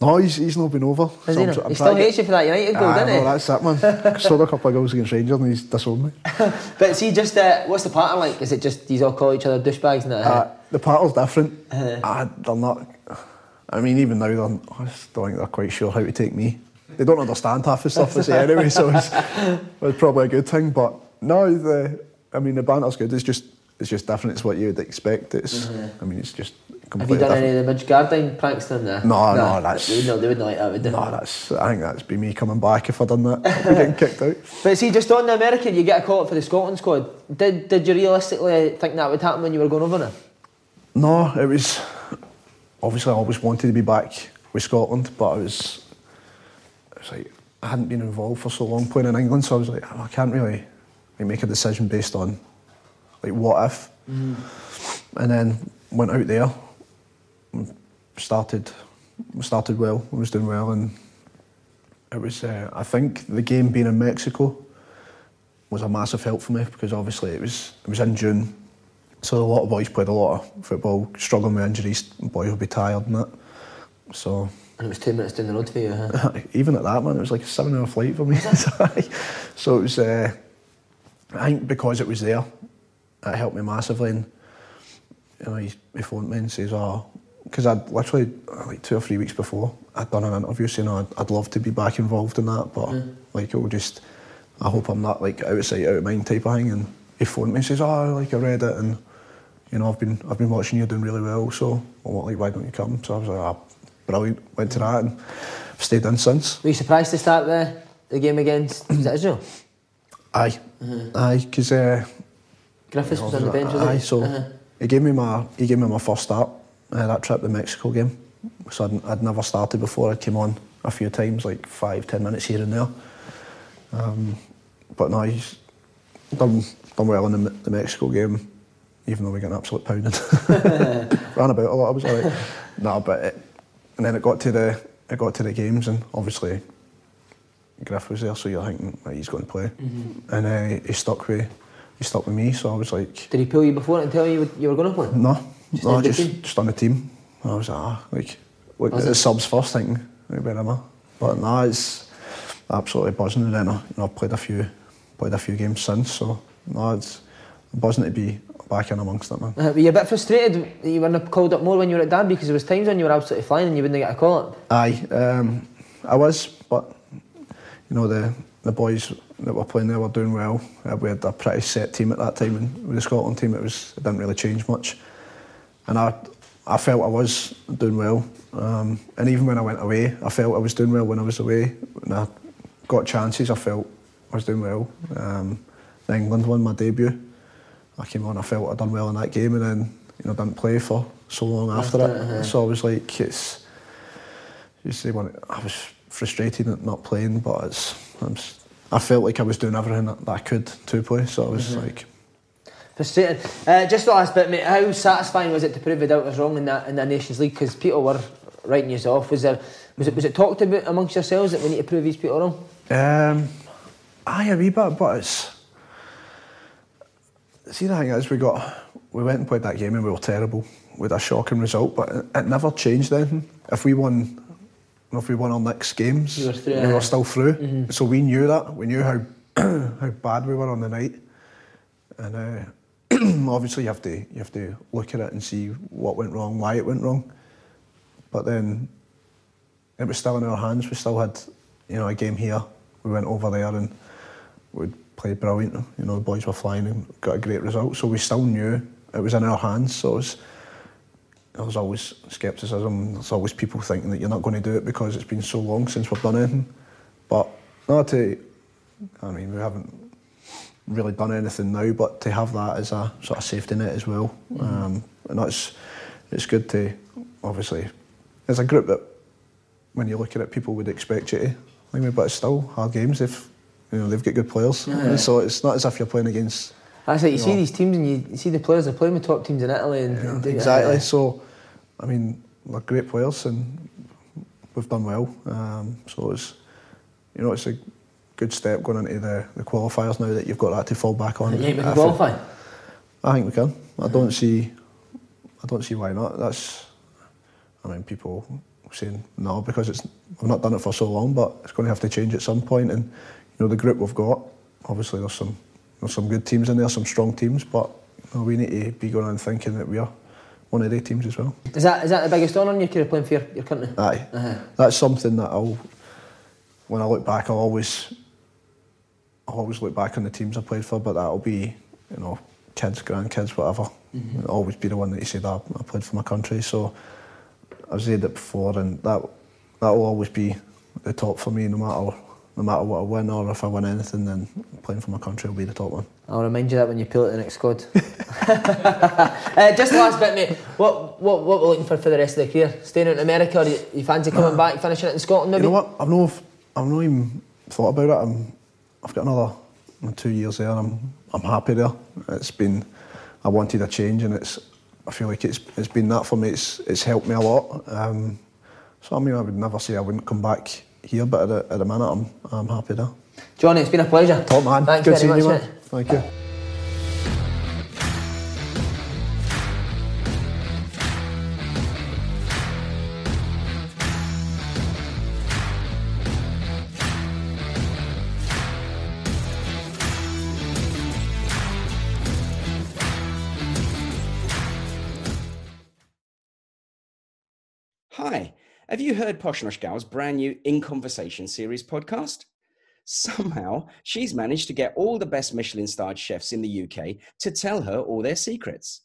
no, he's, he's not been over. Has so he I'm I'm He still hates you for that United goal, Aye, doesn't he? no, that's it, man. Scored a couple of goals against Rangers, and he's disowned me. But see, just uh, what's the pattern like? Is it just these all call each other douchebags and that? Uh, the pattern's different. Uh, they're not. I mean, even now, they're, I just don't think they're quite sure how to take me. They don't understand half the stuff I say anyway, so it's, it's probably a good thing. But no, the I mean, the banter's good. It's just it's just different. It's what you would expect. It's mm-hmm. I mean, it's just. Have you done different. any of the Midge Gardyne pranks them there? No, no, that's- They not, they would not like that, would they? No, that's. I think that's be me coming back if I'd done that. I'd be getting kicked out. But see, just on the American, you get a call up for the Scotland squad. Did did you realistically think that would happen when you were going over there? No, it was obviously I always wanted to be back with Scotland, but I was, it was like I hadn't been involved for so long playing in England, so I was like, "Oh, I can't really like, make a decision based on like what if, and then went out there, started started well, I was doing well, and it was uh, I think the game being in Mexico was a massive help for me because obviously it was it was in June. So a lot of boys played a lot of football, struggling with injuries. Boys would be tired and that. So And it was two minutes down the road for you, huh? even at that, man, it was like a seven-hour flight for me. so it was. Uh, I think because it was there, it helped me massively. And you know, he, he phoned me and says, "Oh, because I'd literally like two or three weeks before I'd done an interview saying oh, I'd, I'd love to be back involved in that, but like it will just. I hope I'm not like out of sight, out of mind type of thing." And he phoned me and says, "Oh, like I read it and." You know, I've been I've been watching you doing really well, so like why don't you come? So I was like, ah, brilliant. Went to that and stayed in since. Were you surprised to start the, the game against was it Israel? Aye, aye, because uh, Griffiths was on the bench, aye, so Uh-huh. he gave me my he gave me my first start uh, that trip, the Mexico game. So I'd, I'd never started before. I came on a few times, like five, ten minutes here and there. Um, but no, he's done done well in the, the Mexico game, even though we got an absolute pounding. Ran about a lot. I was like, no, but it, and then it got to the it got to the games, and obviously Griff was there, so you're thinking he's going to play, Mm-hmm. and uh, he stuck with he stuck with me. So I was like, Did he pull you before and tell you you were- you were going to play? no, Just no, just team? just on the team. I was like, ah, like at the it? subs first, thinking where am I? But no, it's absolutely buzzing. And then I, you know, I've played a few played a few games since, so no, it's buzzing to be back in amongst it, man. Uh, were you a bit frustrated that you weren't have called up more when you were at Derby because there was times when you were absolutely flying and you wouldn't get a call up? Aye, um, I was, but you know the the boys that were playing there were doing well. Uh, we had a pretty set team at that time, and with the Scotland team, it was it didn't really change much. And I I felt I was doing well, um, and even when I went away, I felt I was doing well when I was away. When I got chances, I felt I was doing well. Um, the England won my debut. I came on, I felt I'd done well in that game, and then you know didn't play for so long after, After it. uh-huh. So I was like, it's you see when I was frustrated at not playing, but it's I'm, I felt like I was doing everything that, I could to play. So I was Mm-hmm. like, Frustrating. Uh, just the last bit, mate. How satisfying was it to prove the doubt was wrong in that in the Nations League? Because people were writing you off. Was there was it was it talked about amongst yourselves that we need to prove these people wrong? um, aye, a wee bit, but it's see the thing is we got we went and played that game and we were terrible with a shocking result, but it, it never changed anything. If we won. If we won our next games, You were through, we were still through. So we knew that. We knew how how bad we were on the night, and uh, obviously you have to you have to look at it and see what went wrong, why it went wrong. But then it was still in our hands. We still had you know a game here. We went over there and we played brilliant. You know the boys were flying and got a great result. So we still knew it was in our hands. So it was, there was always scepticism. There's always people thinking that you're not going to do it because it's been so long since we've done anything. But not to, I mean, we haven't really done anything now, but to have that as a sort of safety net as well, um, and that's it's good to obviously as a group that when you look at it, people would expect you to. I mean, but it's still hard games. If you know they've got good players, so it's not as if you're playing against That's like you You see know. these teams and you, see the players they're playing with top teams in Italy and, and exactly. So, I mean, we're great players and we've done well. Um, so it's, you know, it's a, good step going into the, the qualifiers now that you've got that to fall back on. Think we can it- qualify? I think we can. I don't see. I don't see why not. That's. I mean, people saying no because it's. I've not done it for so long, but it's going to have to change at some point. And know, the group we've got. Obviously, there's some. There's some good teams in there, some strong teams, but you know, we need to be going on thinking that we are one of the teams as well. Is that is that the biggest honour in your career playing for your, your country? Aye. Uh-huh. That's something that I'll, when I look back, I'll always, I'll always look back on the teams I played for, but that'll be, you know, kids, grandkids, whatever. It'll always be the one that you say that I played for my country. So I've said it before, and that that will always be the top for me, no matter no matter what I win or if I win anything. Then playing for my country will be the top one. I'll remind you that when you pull it the next squad. uh, just the last bit, mate. What what what we're looking for for the rest of the career? Staying out in America, or you, you fancy coming back, finishing it in Scotland? Maybe. You know what? I've no, I've not even thought about it. I'm, I've got another two years there. And I'm, I'm happy there. It's been, I wanted a change, and it's, I feel like it's, it's been that for me. It's, it's helped me a lot. Um, so I mean, I would never say I wouldn't come back here, but at the, at the minute, I'm, I'm happy there. Johnny, it's been a pleasure. Top man. Thanks Good seeing much, you, mate. man. Thank you. Have you heard Poshnosh Gal's brand new In Conversation series podcast? Somehow, she's managed to get all the best Michelin starred chefs in the UK to tell her all their secrets.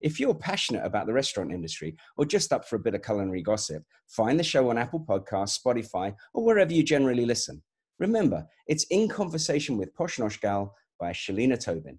If you're passionate about the restaurant industry or just up for a bit of culinary gossip, find the show on Apple Podcasts, Spotify, or wherever you generally listen. Remember, it's In Conversation with Poshnosh Gal by Shalina Tobin.